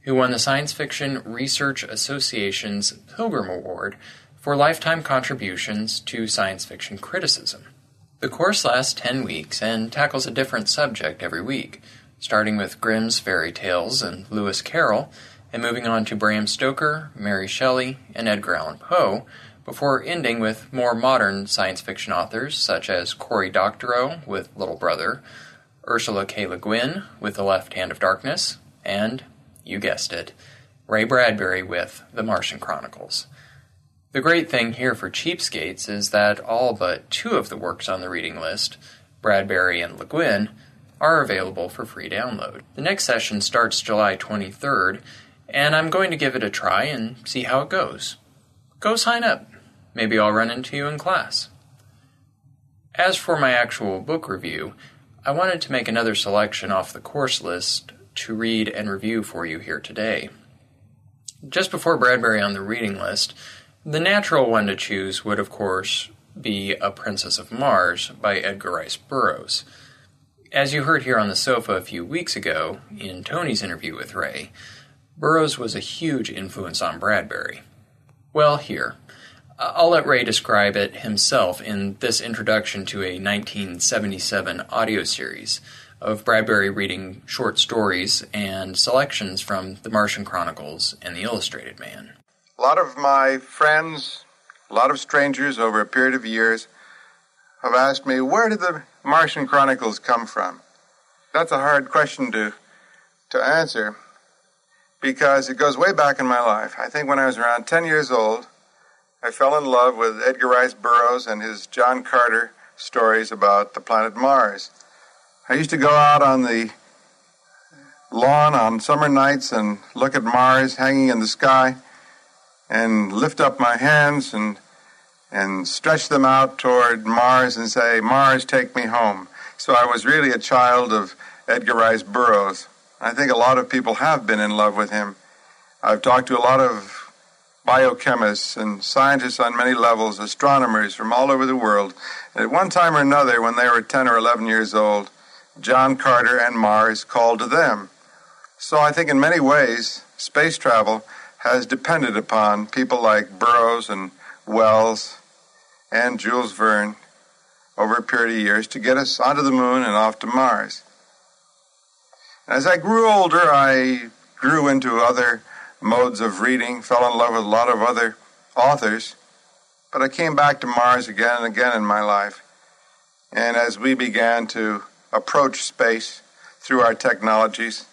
who won the Science Fiction Research Association's Pilgrim Award for lifetime contributions to science fiction criticism. The course lasts 10 weeks and tackles a different subject every week, starting with Grimm's fairy tales and Lewis Carroll, and moving on to Bram Stoker, Mary Shelley, and Edgar Allan Poe, before ending with more modern science fiction authors such as Cory Doctorow with Little Brother, Ursula K. Le Guin with The Left Hand of Darkness, and, you guessed it, Ray Bradbury with The Martian Chronicles. The great thing here for cheapskates is that all but two of the works on the reading list, Bradbury and Le Guin, are available for free download. The next session starts July 23rd, and I'm going to give it a try and see how it goes. Go sign up. Maybe I'll run into you in class. As for my actual book review, I wanted to make another selection off the course list to read and review for you here today. Just before Bradbury on the reading list, the natural one to choose would, of course, be A Princess of Mars by Edgar Rice Burroughs. As you heard here on the sofa a few weeks ago, in Tony's interview with Ray, Burroughs was a huge influence on Bradbury. Well, here, I'll let Ray describe it himself in this introduction to a 1977 audio series of Bradbury reading short stories and selections from The Martian Chronicles and The Illustrated Man. A lot of my friends, a lot of strangers over a period of years have asked me, where did the Martian Chronicles come from? That's a hard question to, to answer because it goes way back in my life. I think when I was around 10 years old, I fell in love with Edgar Rice Burroughs and his John Carter stories about the planet Mars. I used to go out on the lawn on summer nights and look at Mars hanging in the sky and lift up my hands and and stretch them out toward Mars and say, Mars, take me home. So I was really a child of Edgar Rice Burroughs. I think a lot of people have been in love with him. I've talked to a lot of biochemists and scientists on many levels, astronomers from all over the world. At one time or another, when they were 10 or 11 years old, John Carter and Mars called to them. So I think in many ways, space travel has depended upon people like Burroughs and Wells and Jules Verne over a period of years to get us onto the moon and off to Mars. As I grew older, I grew into other modes of reading, fell in love with a lot of other authors, but I came back to Mars again and again in my life. And as we began to approach space through our technologies,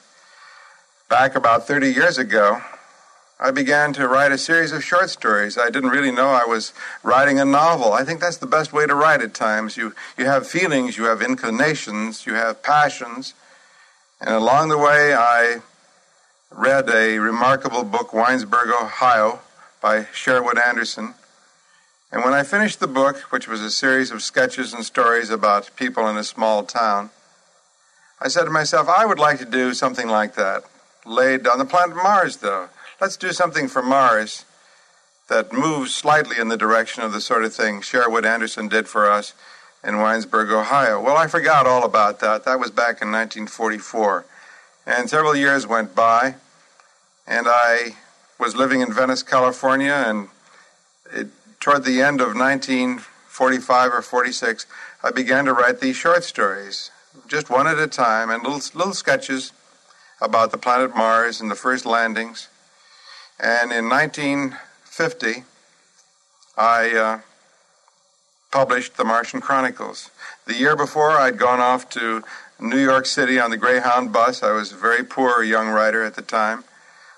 back about 30 years ago, I began to write a series of short stories. I didn't really know I was writing a novel. I think that's the best way to write at times. You, you have feelings, you have inclinations, you have passions. And along the way, I read a remarkable book, Winesburg, Ohio, by Sherwood Anderson. And when I finished the book, which was a series of sketches and stories about people in a small town, I said to myself, I would like to do something like that. Laid on the planet Mars, though let's do something for Mars that moves slightly in the direction of the sort of thing Sherwood Anderson did for us in Winesburg, Ohio. Well, I forgot all about that. That was back in 1944. And several years went by, and I was living in Venice, California, and it, toward the end of 1945 or 46, I began to write these short stories, just one at a time, and little, little sketches about the planet Mars and the first landings. And in 1950, I uh, published The Martian Chronicles. The year before, I'd gone off to New York City on the Greyhound bus. I was a very poor young writer at the time,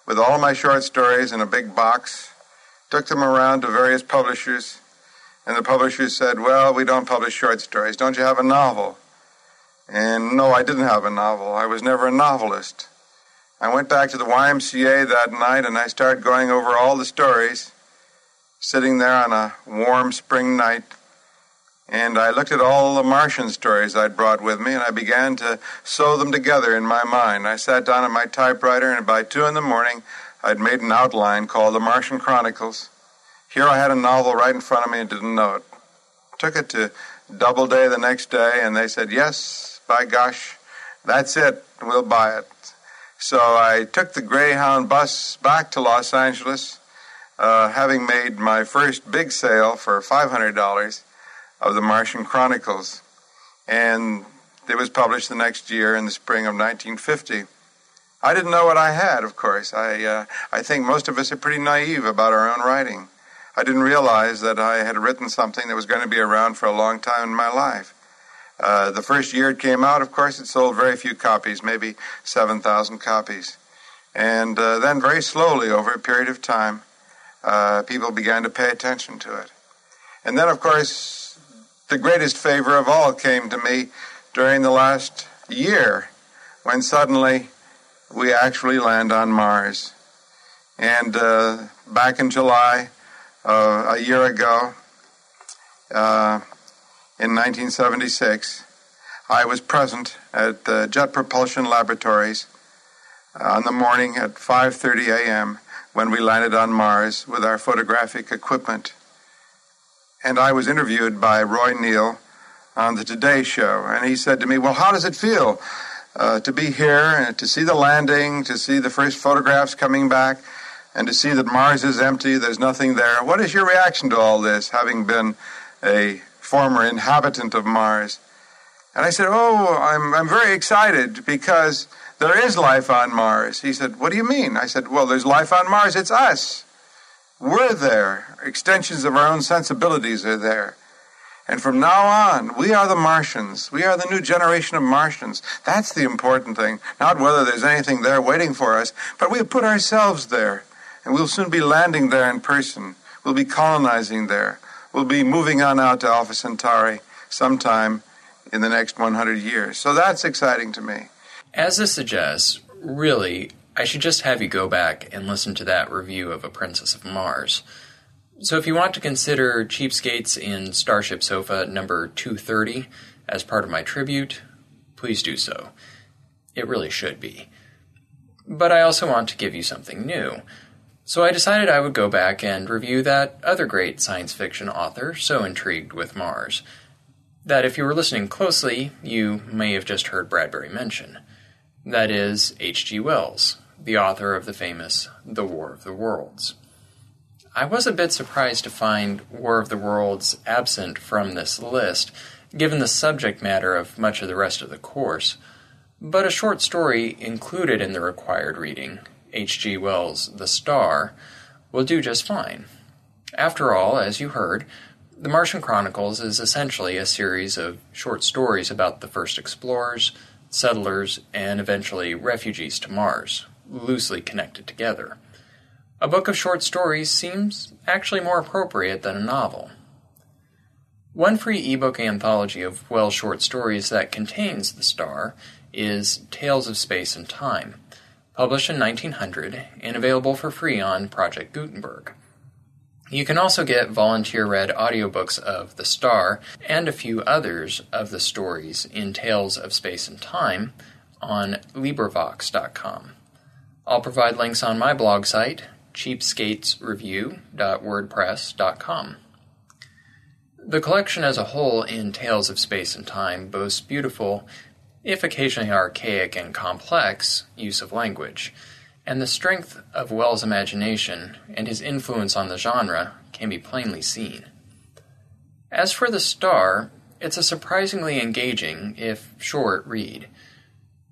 with all my short stories in a big box. Took them around to various publishers, and the publishers said, Well, we don't publish short stories. Don't you have a novel? And no, I didn't have a novel. I was never a novelist. I went back to the YMCA that night and I started going over all the stories, sitting there on a warm spring night. And I looked at all the Martian stories I'd brought with me and I began to sew them together in my mind. I sat down at my typewriter and by two in the morning I'd made an outline called The Martian Chronicles. Here I had a novel right in front of me and didn't know it. Took it to Doubleday the next day and they said, Yes, by gosh, that's it. We'll buy it. So I took the Greyhound bus back to Los Angeles, uh, having made my first big sale for $500 of the Martian Chronicles. And it was published the next year in the spring of 1950. I didn't know what I had, of course. I, uh, I think most of us are pretty naive about our own writing. I didn't realize that I had written something that was going to be around for a long time in my life. Uh, the first year it came out, of course, it sold very few copies, maybe 7,000 copies. And uh, then, very slowly, over a period of time, uh, people began to pay attention to it. And then, of course, the greatest favor of all came to me during the last year when suddenly we actually land on Mars. And uh, back in July, uh, a year ago, in 1976, I was present at the Jet Propulsion Laboratories uh, on the morning at 5:30 a.m. when we landed on Mars with our photographic equipment. And I was interviewed by Roy Neal on the Today Show, and he said to me, "Well, how does it feel uh, to be here and to see the landing, to see the first photographs coming back?" and to see that Mars is empty, there's nothing there. What is your reaction to all this, having been a former inhabitant of Mars. And I said, Oh, I'm, I'm very excited because there is life on Mars. He said, What do you mean? I said, Well, there's life on Mars. It's us. We're there. Extensions of our own sensibilities are there. And from now on, we are the Martians. We are the new generation of Martians. That's the important thing. Not whether there's anything there waiting for us, but we have put ourselves there. And we'll soon be landing there in person We'll be colonizing there, will be moving on out to Alpha Centauri sometime in the next 100 years. So that's exciting to me. As this suggests, really, I should just have you go back and listen to that review of A Princess of Mars. So if you want to consider Cheapskates in Starship Sofa number 230 as part of my tribute, please do so. It really should be. But I also want to give you something new. So I decided I would go back and review that other great science fiction author so intrigued with Mars that if you were listening closely, you may have just heard Bradbury mention. That is H.G. Wells, the author of the famous The War of the Worlds. I was a bit surprised to find War of the Worlds absent from this list, given the subject matter of much of the rest of the course, but a short story included in the required reading, H.G. Wells' The Star, will do just fine. After all, as you heard, The Martian Chronicles is essentially a series of short stories about the first explorers, settlers, and eventually refugees to Mars, loosely connected together. A book of short stories seems actually more appropriate than a novel. One free ebook anthology of Wells short stories that contains The Star is Tales of Space and Time, published in 1900 and available for free on Project Gutenberg. You can also get volunteer read audiobooks of The Star and a few others of the stories in Tales of Space and Time on LibriVox.com. I'll provide links on my blog site, cheapskatesreview.wordpress.com. The collection as a whole in Tales of Space and Time boasts beautiful, if occasionally archaic and complex, use of language and the strength of Wells' imagination and his influence on the genre can be plainly seen. As for The Star, it's a surprisingly engaging, if short, read.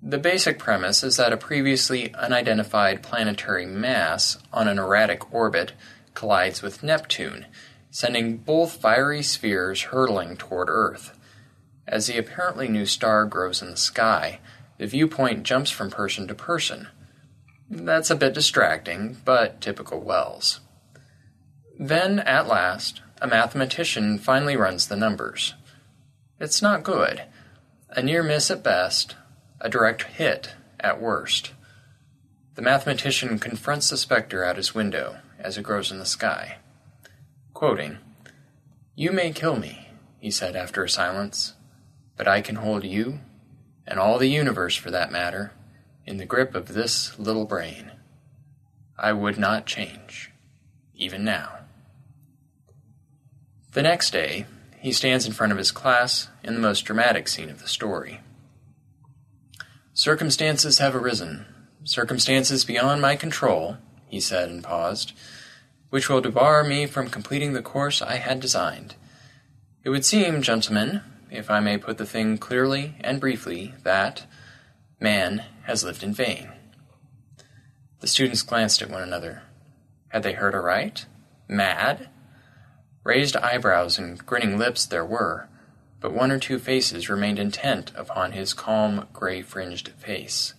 The basic premise is that a previously unidentified planetary mass on an erratic orbit collides with Neptune, sending both fiery spheres hurtling toward Earth. As the apparently new star grows in the sky, the viewpoint jumps from person to person that's a bit distracting, but typical Wells. Then, at last, a mathematician finally runs the numbers. It's not good. A near miss at best, a direct hit at worst. The mathematician confronts the specter at his window as it grows in the sky. Quoting, You may kill me, he said after a silence, but I can hold you, and all the universe for that matter, in the grip of this little brain. I would not change, even now. The next day, he stands in front of his class in the most dramatic scene of the story. Circumstances have arisen, circumstances beyond my control, he said and paused, which will debar me from completing the course I had designed. It would seem, gentlemen, if I may put the thing clearly and briefly, that man has lived in vain. The students glanced at one another. Had they heard aright? Mad? Raised eyebrows and grinning lips there were, but one or two faces remained intent upon his calm, gray fringed face.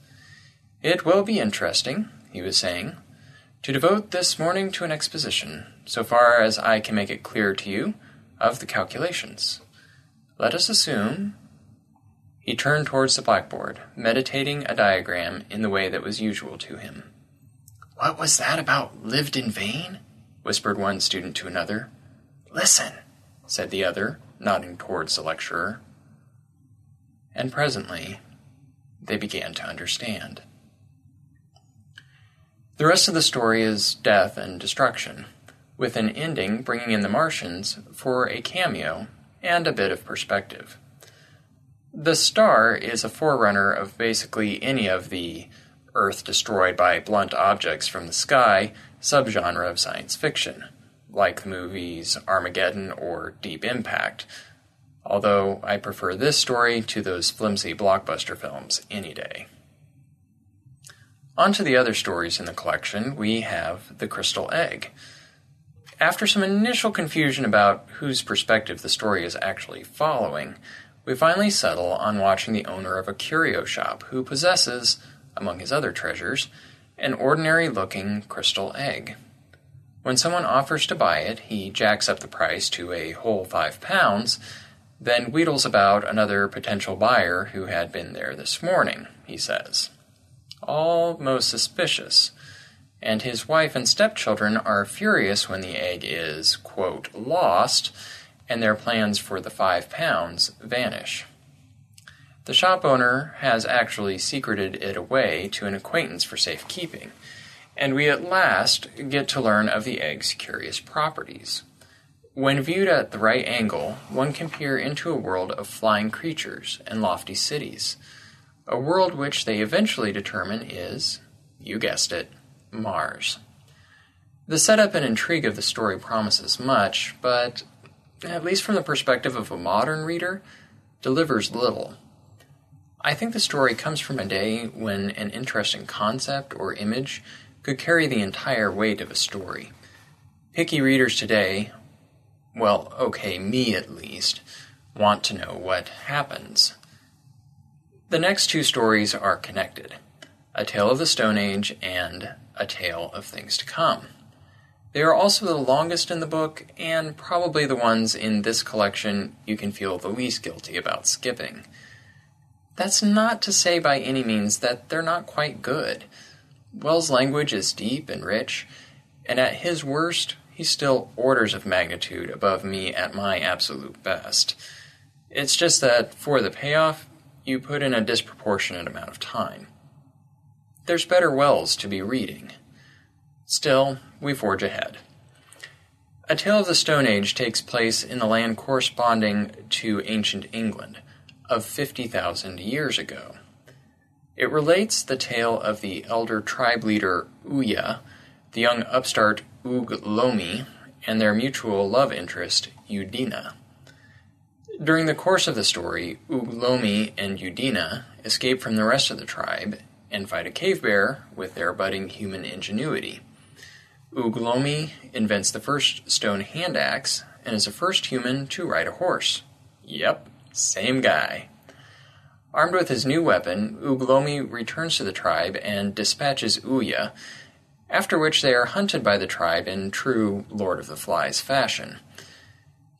It will be interesting, he was saying, to devote this morning to an exposition, so far as I can make it clear to you, of the calculations. Let us assume he turned towards the blackboard, meditating a diagram in the way that was usual to him. What was that about lived in vain? whispered one student to another. Listen, said the other, nodding towards the lecturer. And presently, they began to understand. The rest of the story is death and destruction, with an ending bringing in the Martians for a cameo and a bit of perspective. The star is a forerunner of basically any of the Earth destroyed by blunt objects from the sky subgenre of science fiction, like the movies Armageddon or Deep Impact, although I prefer this story to those flimsy blockbuster films any day. On to the other stories in the collection, we have The Crystal Egg. After some initial confusion about whose perspective the story is actually following, we finally settle on watching the owner of a curio shop who possesses, among his other treasures, an ordinary looking crystal egg. When someone offers to buy it, he jacks up the price to a whole five pounds, then wheedles about another potential buyer who had been there this morning, he says. All most suspicious, and his wife and stepchildren are furious when the egg is, quote, lost, and their plans for the five pounds vanish. The shop owner has actually secreted it away to an acquaintance for safekeeping, and we at last get to learn of the egg's curious properties. When viewed at the right angle, one can peer into a world of flying creatures and lofty cities, a world which they eventually determine is, you guessed it, Mars. The setup and intrigue of the story promises much, but, at least from the perspective of a modern reader, delivers little. I think the story comes from a day when an interesting concept or image could carry the entire weight of a story. Picky readers today, well, okay, me at least, want to know what happens. The next two stories are connected A Tale of the Stone Age and A Tale of Things to Come. They are also the longest in the book, and probably the ones in this collection you can feel the least guilty about skipping. That's not to say by any means that they're not quite good. Wells' language is deep and rich, and at his worst, he's still orders of magnitude above me at my absolute best. It's just that for the payoff, you put in a disproportionate amount of time. There's better Wells to be reading. Still, we forge ahead. A Tale of the Stone Age takes place in the land corresponding to ancient England of 50,000 years ago. It relates the tale of the elder tribe leader Uya, the young upstart Ugh Lomi, and their mutual love interest, Eudena. During the course of the story, Ugh Lomi and Eudena escape from the rest of the tribe and fight a cave bear with their budding human ingenuity. Ugh Lomi invents the first stone hand axe and is the first human to ride a horse. Yep, same guy. Armed with his new weapon, Ugh Lomi returns to the tribe and dispatches Uya, after which they are hunted by the tribe in true Lord of the Flies fashion.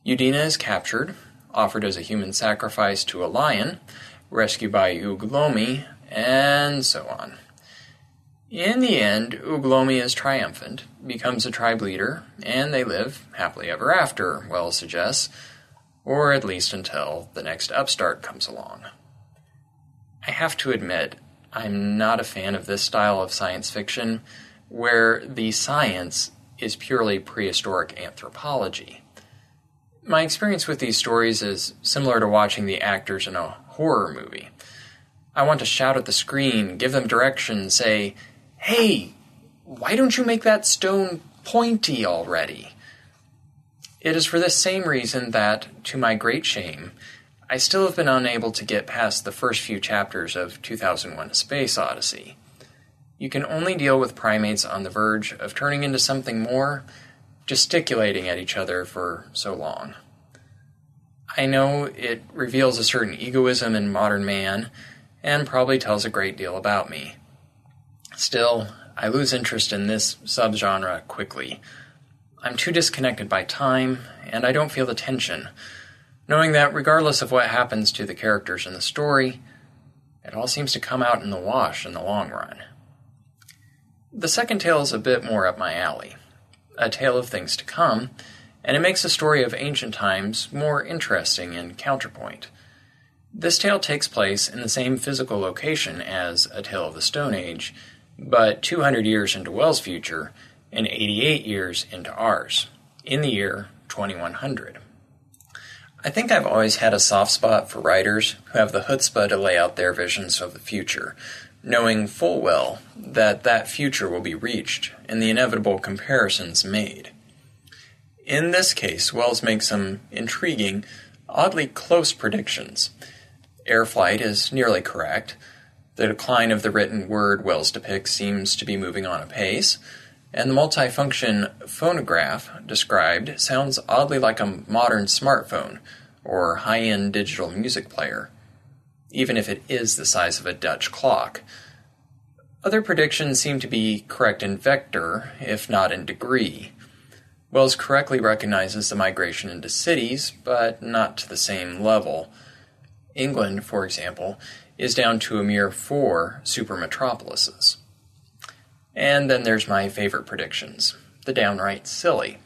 Eudena is captured, offered as a human sacrifice to a lion, rescued by Ugh Lomi, and so on. In the end, Ugh Lomi is triumphant, becomes a tribe leader, and they live happily ever after, Wells suggests, or at least until the next upstart comes along. I have to admit, I'm not a fan of this style of science fiction where the science is purely prehistoric anthropology. My experience with these stories is similar to watching the actors in a horror movie. I want to shout at the screen, give them direction, say, Hey, why don't you make that stone pointy already? It is for this same reason that, to my great shame, I still have been unable to get past the first few chapters of 2001 A Space Odyssey. You can only deal with primates on the verge of turning into something more, gesticulating at each other for so long. I know it reveals a certain egoism in modern man, and probably tells a great deal about me. Still, I lose interest in this subgenre quickly. I'm too disconnected by time, and I don't feel the tension, knowing that regardless of what happens to the characters in the story, it all seems to come out in the wash in the long run. The second tale is a bit more up my alley, a tale of things to come, and it makes the story of ancient times more interesting in counterpoint. This tale takes place in the same physical location as A Tale of the Stone Age, but 200 years into Wells' future and 88 years into ours, in the year 2100. I think I've always had a soft spot for writers who have the chutzpah to lay out their visions of the future, knowing full well that that future will be reached and the inevitable comparisons made. In this case, Wells makes some intriguing, oddly close predictions. Air flight is nearly correct. The decline of the written word Wells depicts seems to be moving on apace and the multifunction phonograph described sounds oddly like a modern smartphone or high end digital music player, even if it is the size of a Dutch clock. Other predictions seem to be correct in vector, if not in degree. Wells correctly recognizes the migration into cities, but not to the same level. England, for example, is down to a mere four supermetropolises. And then there's my favorite predictions the downright silly,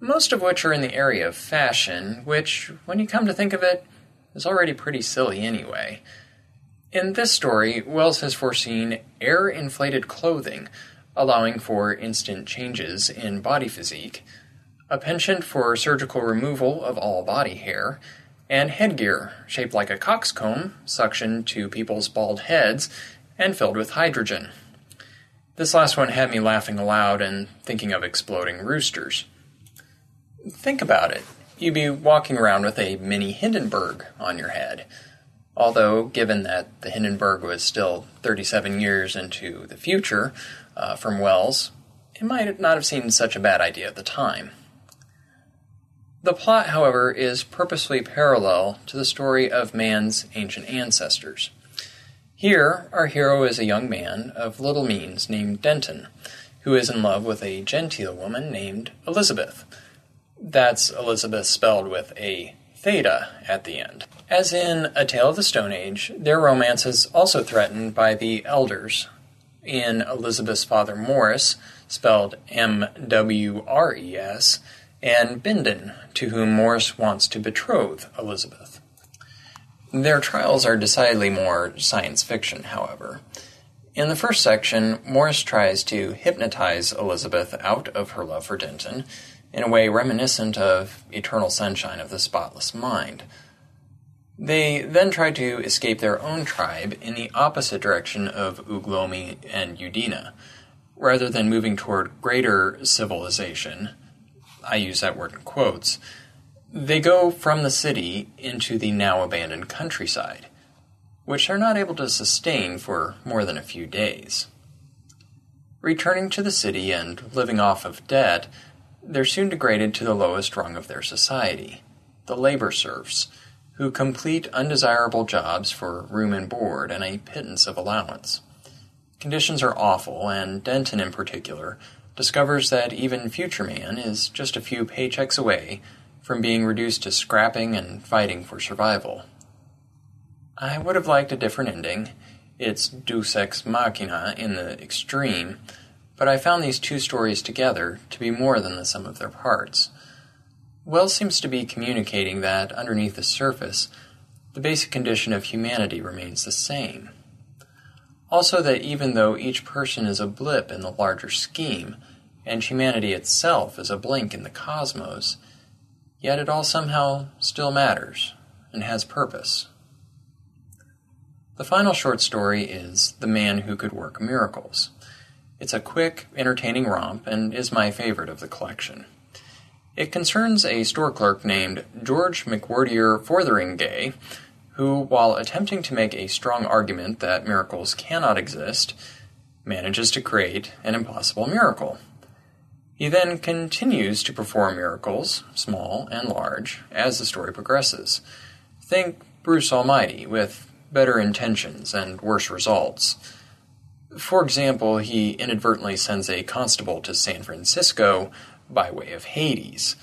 most of which are in the area of fashion, which, when you come to think of it, is already pretty silly anyway. In this story, Wells has foreseen air inflated clothing, allowing for instant changes in body physique, a penchant for surgical removal of all body hair, and headgear shaped like a coxcomb, suctioned to people's bald heads, and filled with hydrogen. This last one had me laughing aloud and thinking of exploding roosters. Think about it. You'd be walking around with a mini Hindenburg on your head. Although, given that the Hindenburg was still 37 years into the future uh, from Wells, it might not have seemed such a bad idea at the time. The plot, however, is purposely parallel to the story of man's ancient ancestors. Here, our hero is a young man of little means named Denton, who is in love with a genteel woman named Elizabeth. That's Elizabeth spelled with a theta at the end. As in A Tale of the Stone Age, their romance is also threatened by the elders. In Elizabeth's father Morris, spelled M W R E S, and Bindon, to whom Morris wants to betroth Elizabeth. Their trials are decidedly more science fiction, however. In the first section, Morris tries to hypnotize Elizabeth out of her love for Denton in a way reminiscent of Eternal Sunshine of the Spotless Mind. They then try to escape their own tribe in the opposite direction of Ugh Lomi and Eudena. Rather than moving toward greater civilization, I use that word in quotes, they go from the city into the now abandoned countryside, which they're not able to sustain for more than a few days. Returning to the city and living off of debt, they're soon degraded to the lowest rung of their society, the labor serfs, who complete undesirable jobs for room and board and a pittance of allowance. Conditions are awful, and Denton in particular discovers that even Future Man is just a few paychecks away from being reduced to scrapping and fighting for survival. I would have liked a different ending. It's deus ex machina in the extreme, but I found these two stories together to be more than the sum of their parts. Wells seems to be communicating that underneath the surface, the basic condition of humanity remains the same. Also, that even though each person is a blip in the larger scheme, and humanity itself is a blink in the cosmos, Yet it all somehow still matters and has purpose. The final short story is The Man Who Could Work Miracles. It's a quick, entertaining romp and is my favorite of the collection. It concerns a store clerk named George McWhirter Fotheringay, who, while attempting to make a strong argument that miracles cannot exist, manages to create an impossible miracle. He then continues to perform miracles, small and large, as the story progresses. Think Bruce Almighty, with better intentions and worse results. For example, he inadvertently sends a constable to San Francisco by way of Hades.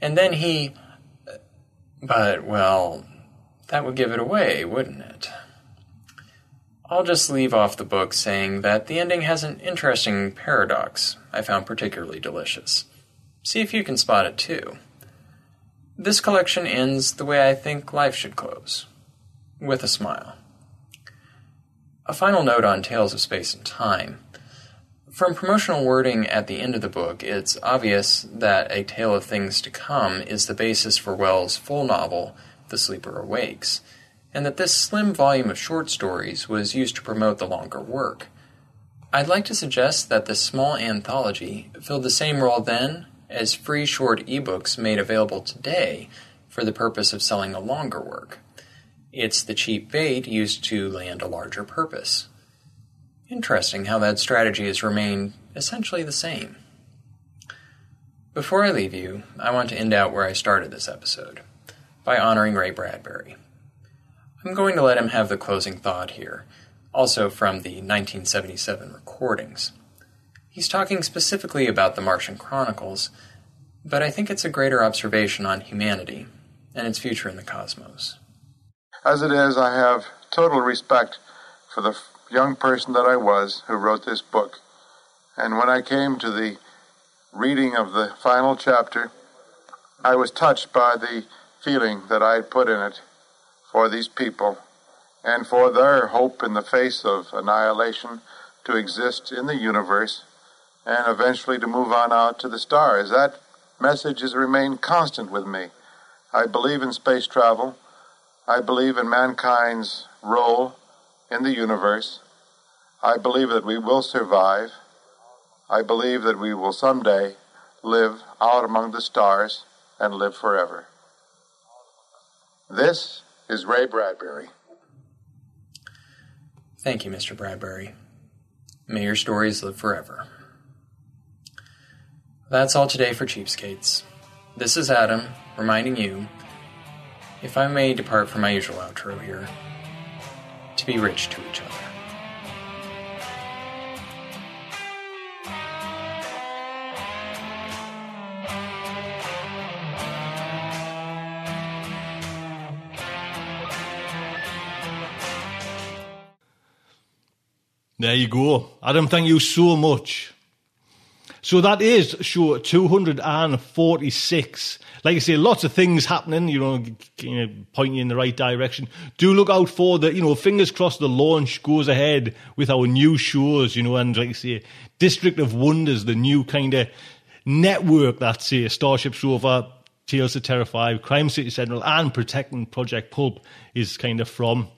And then he. But, well, that would give it away, wouldn't it? I'll just leave off the book saying that the ending has an interesting paradox I found particularly delicious. See if you can spot it too. This collection ends the way I think life should close with a smile. A final note on Tales of Space and Time. From promotional wording at the end of the book, it's obvious that A Tale of Things to Come is the basis for Wells' full novel, The Sleeper Awakes and that this slim volume of short stories was used to promote the longer work. I'd like to suggest that this small anthology filled the same role then as free short ebooks made available today for the purpose of selling a longer work. It's the cheap bait used to land a larger purpose. Interesting how that strategy has remained essentially the same. Before I leave you, I want to end out where I started this episode by honoring Ray Bradbury. I'm going to let him have the closing thought here, also from the 1977 recordings. He's talking specifically about the Martian Chronicles but I think it's a greater observation on humanity and its future in the cosmos. As it is, I have total respect for the young person that I was who wrote this book. And when I came to the reading of the final chapter, I was touched by the feeling that I put in it for these people and for their hope in the face of annihilation to exist in the universe and eventually to move on out to the stars. That message has remained constant with me. I believe in space travel. I believe in mankind's role in the universe. I believe that we will survive. I believe that we will someday live out among the stars and live forever. This is Ray Bradbury. Thank you, Mr. Bradbury. May your stories live forever. That's all today for Cheapskates. This is Adam, reminding you, if I may depart from my usual outro here, to be rich to each other. There you go. Adam, thank you so much. So that is show 246. Like I say, lots of things happening, you know, you know, pointing in the right direction. Do look out for the, you know, fingers crossed the launch goes ahead with our new shows, you know, and like I say, District of Wonders, the new kind of network that's say Starship Sofa, Tales to Terrify, Crime City Central, and Protecting Project Pulp is kind of from.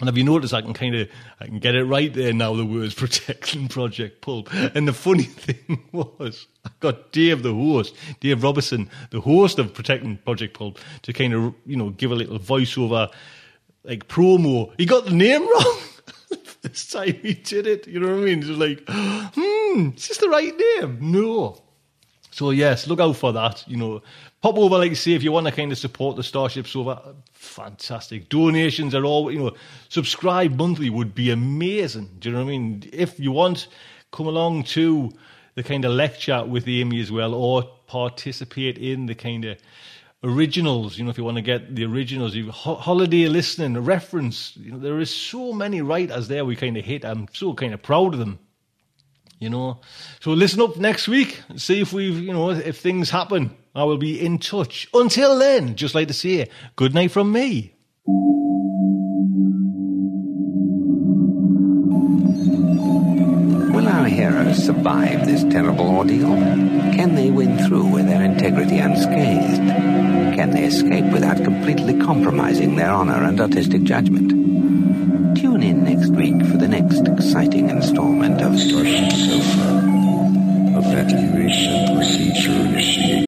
And if you notice, I can kind of I can get it right there now the words Protection Project Pulp. And the funny thing was I got Dave the host, Dave Robertson, the host of Protecting Project Pulp, to kind of you know give a little voiceover like promo. He got the name wrong. this time he did it. You know what I mean? It's like, hmm, is this the right name? No. So yes, look out for that. You know, pop over, like I say, if you want to kind of support the Starship Sofa. Fantastic donations are all. You know, subscribe monthly would be amazing. Do you know what I mean? If you want, come along to the kind of lecture with Amy as well, or participate in the kind of originals. You know, if you want to get the originals, you ho- holiday listening, a reference. You know, there is so many writers there. We kind of hit. I'm so kind of proud of them you know. So listen up next week, see if we've, you know, if things happen. I will be in touch. Until then, just like to say, good night from me. Will our heroes survive this terrible ordeal? Can they win through with their integrity unscathed? Can they escape without completely compromising their honor and artistic judgment? Tune in next week for the next exciting installment of Starship Sofa. Evacuation procedure initiated.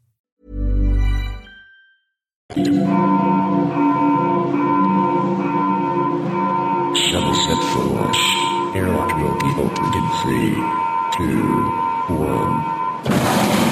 Shuttle set for launch. Airlock will be opened in three, two, one.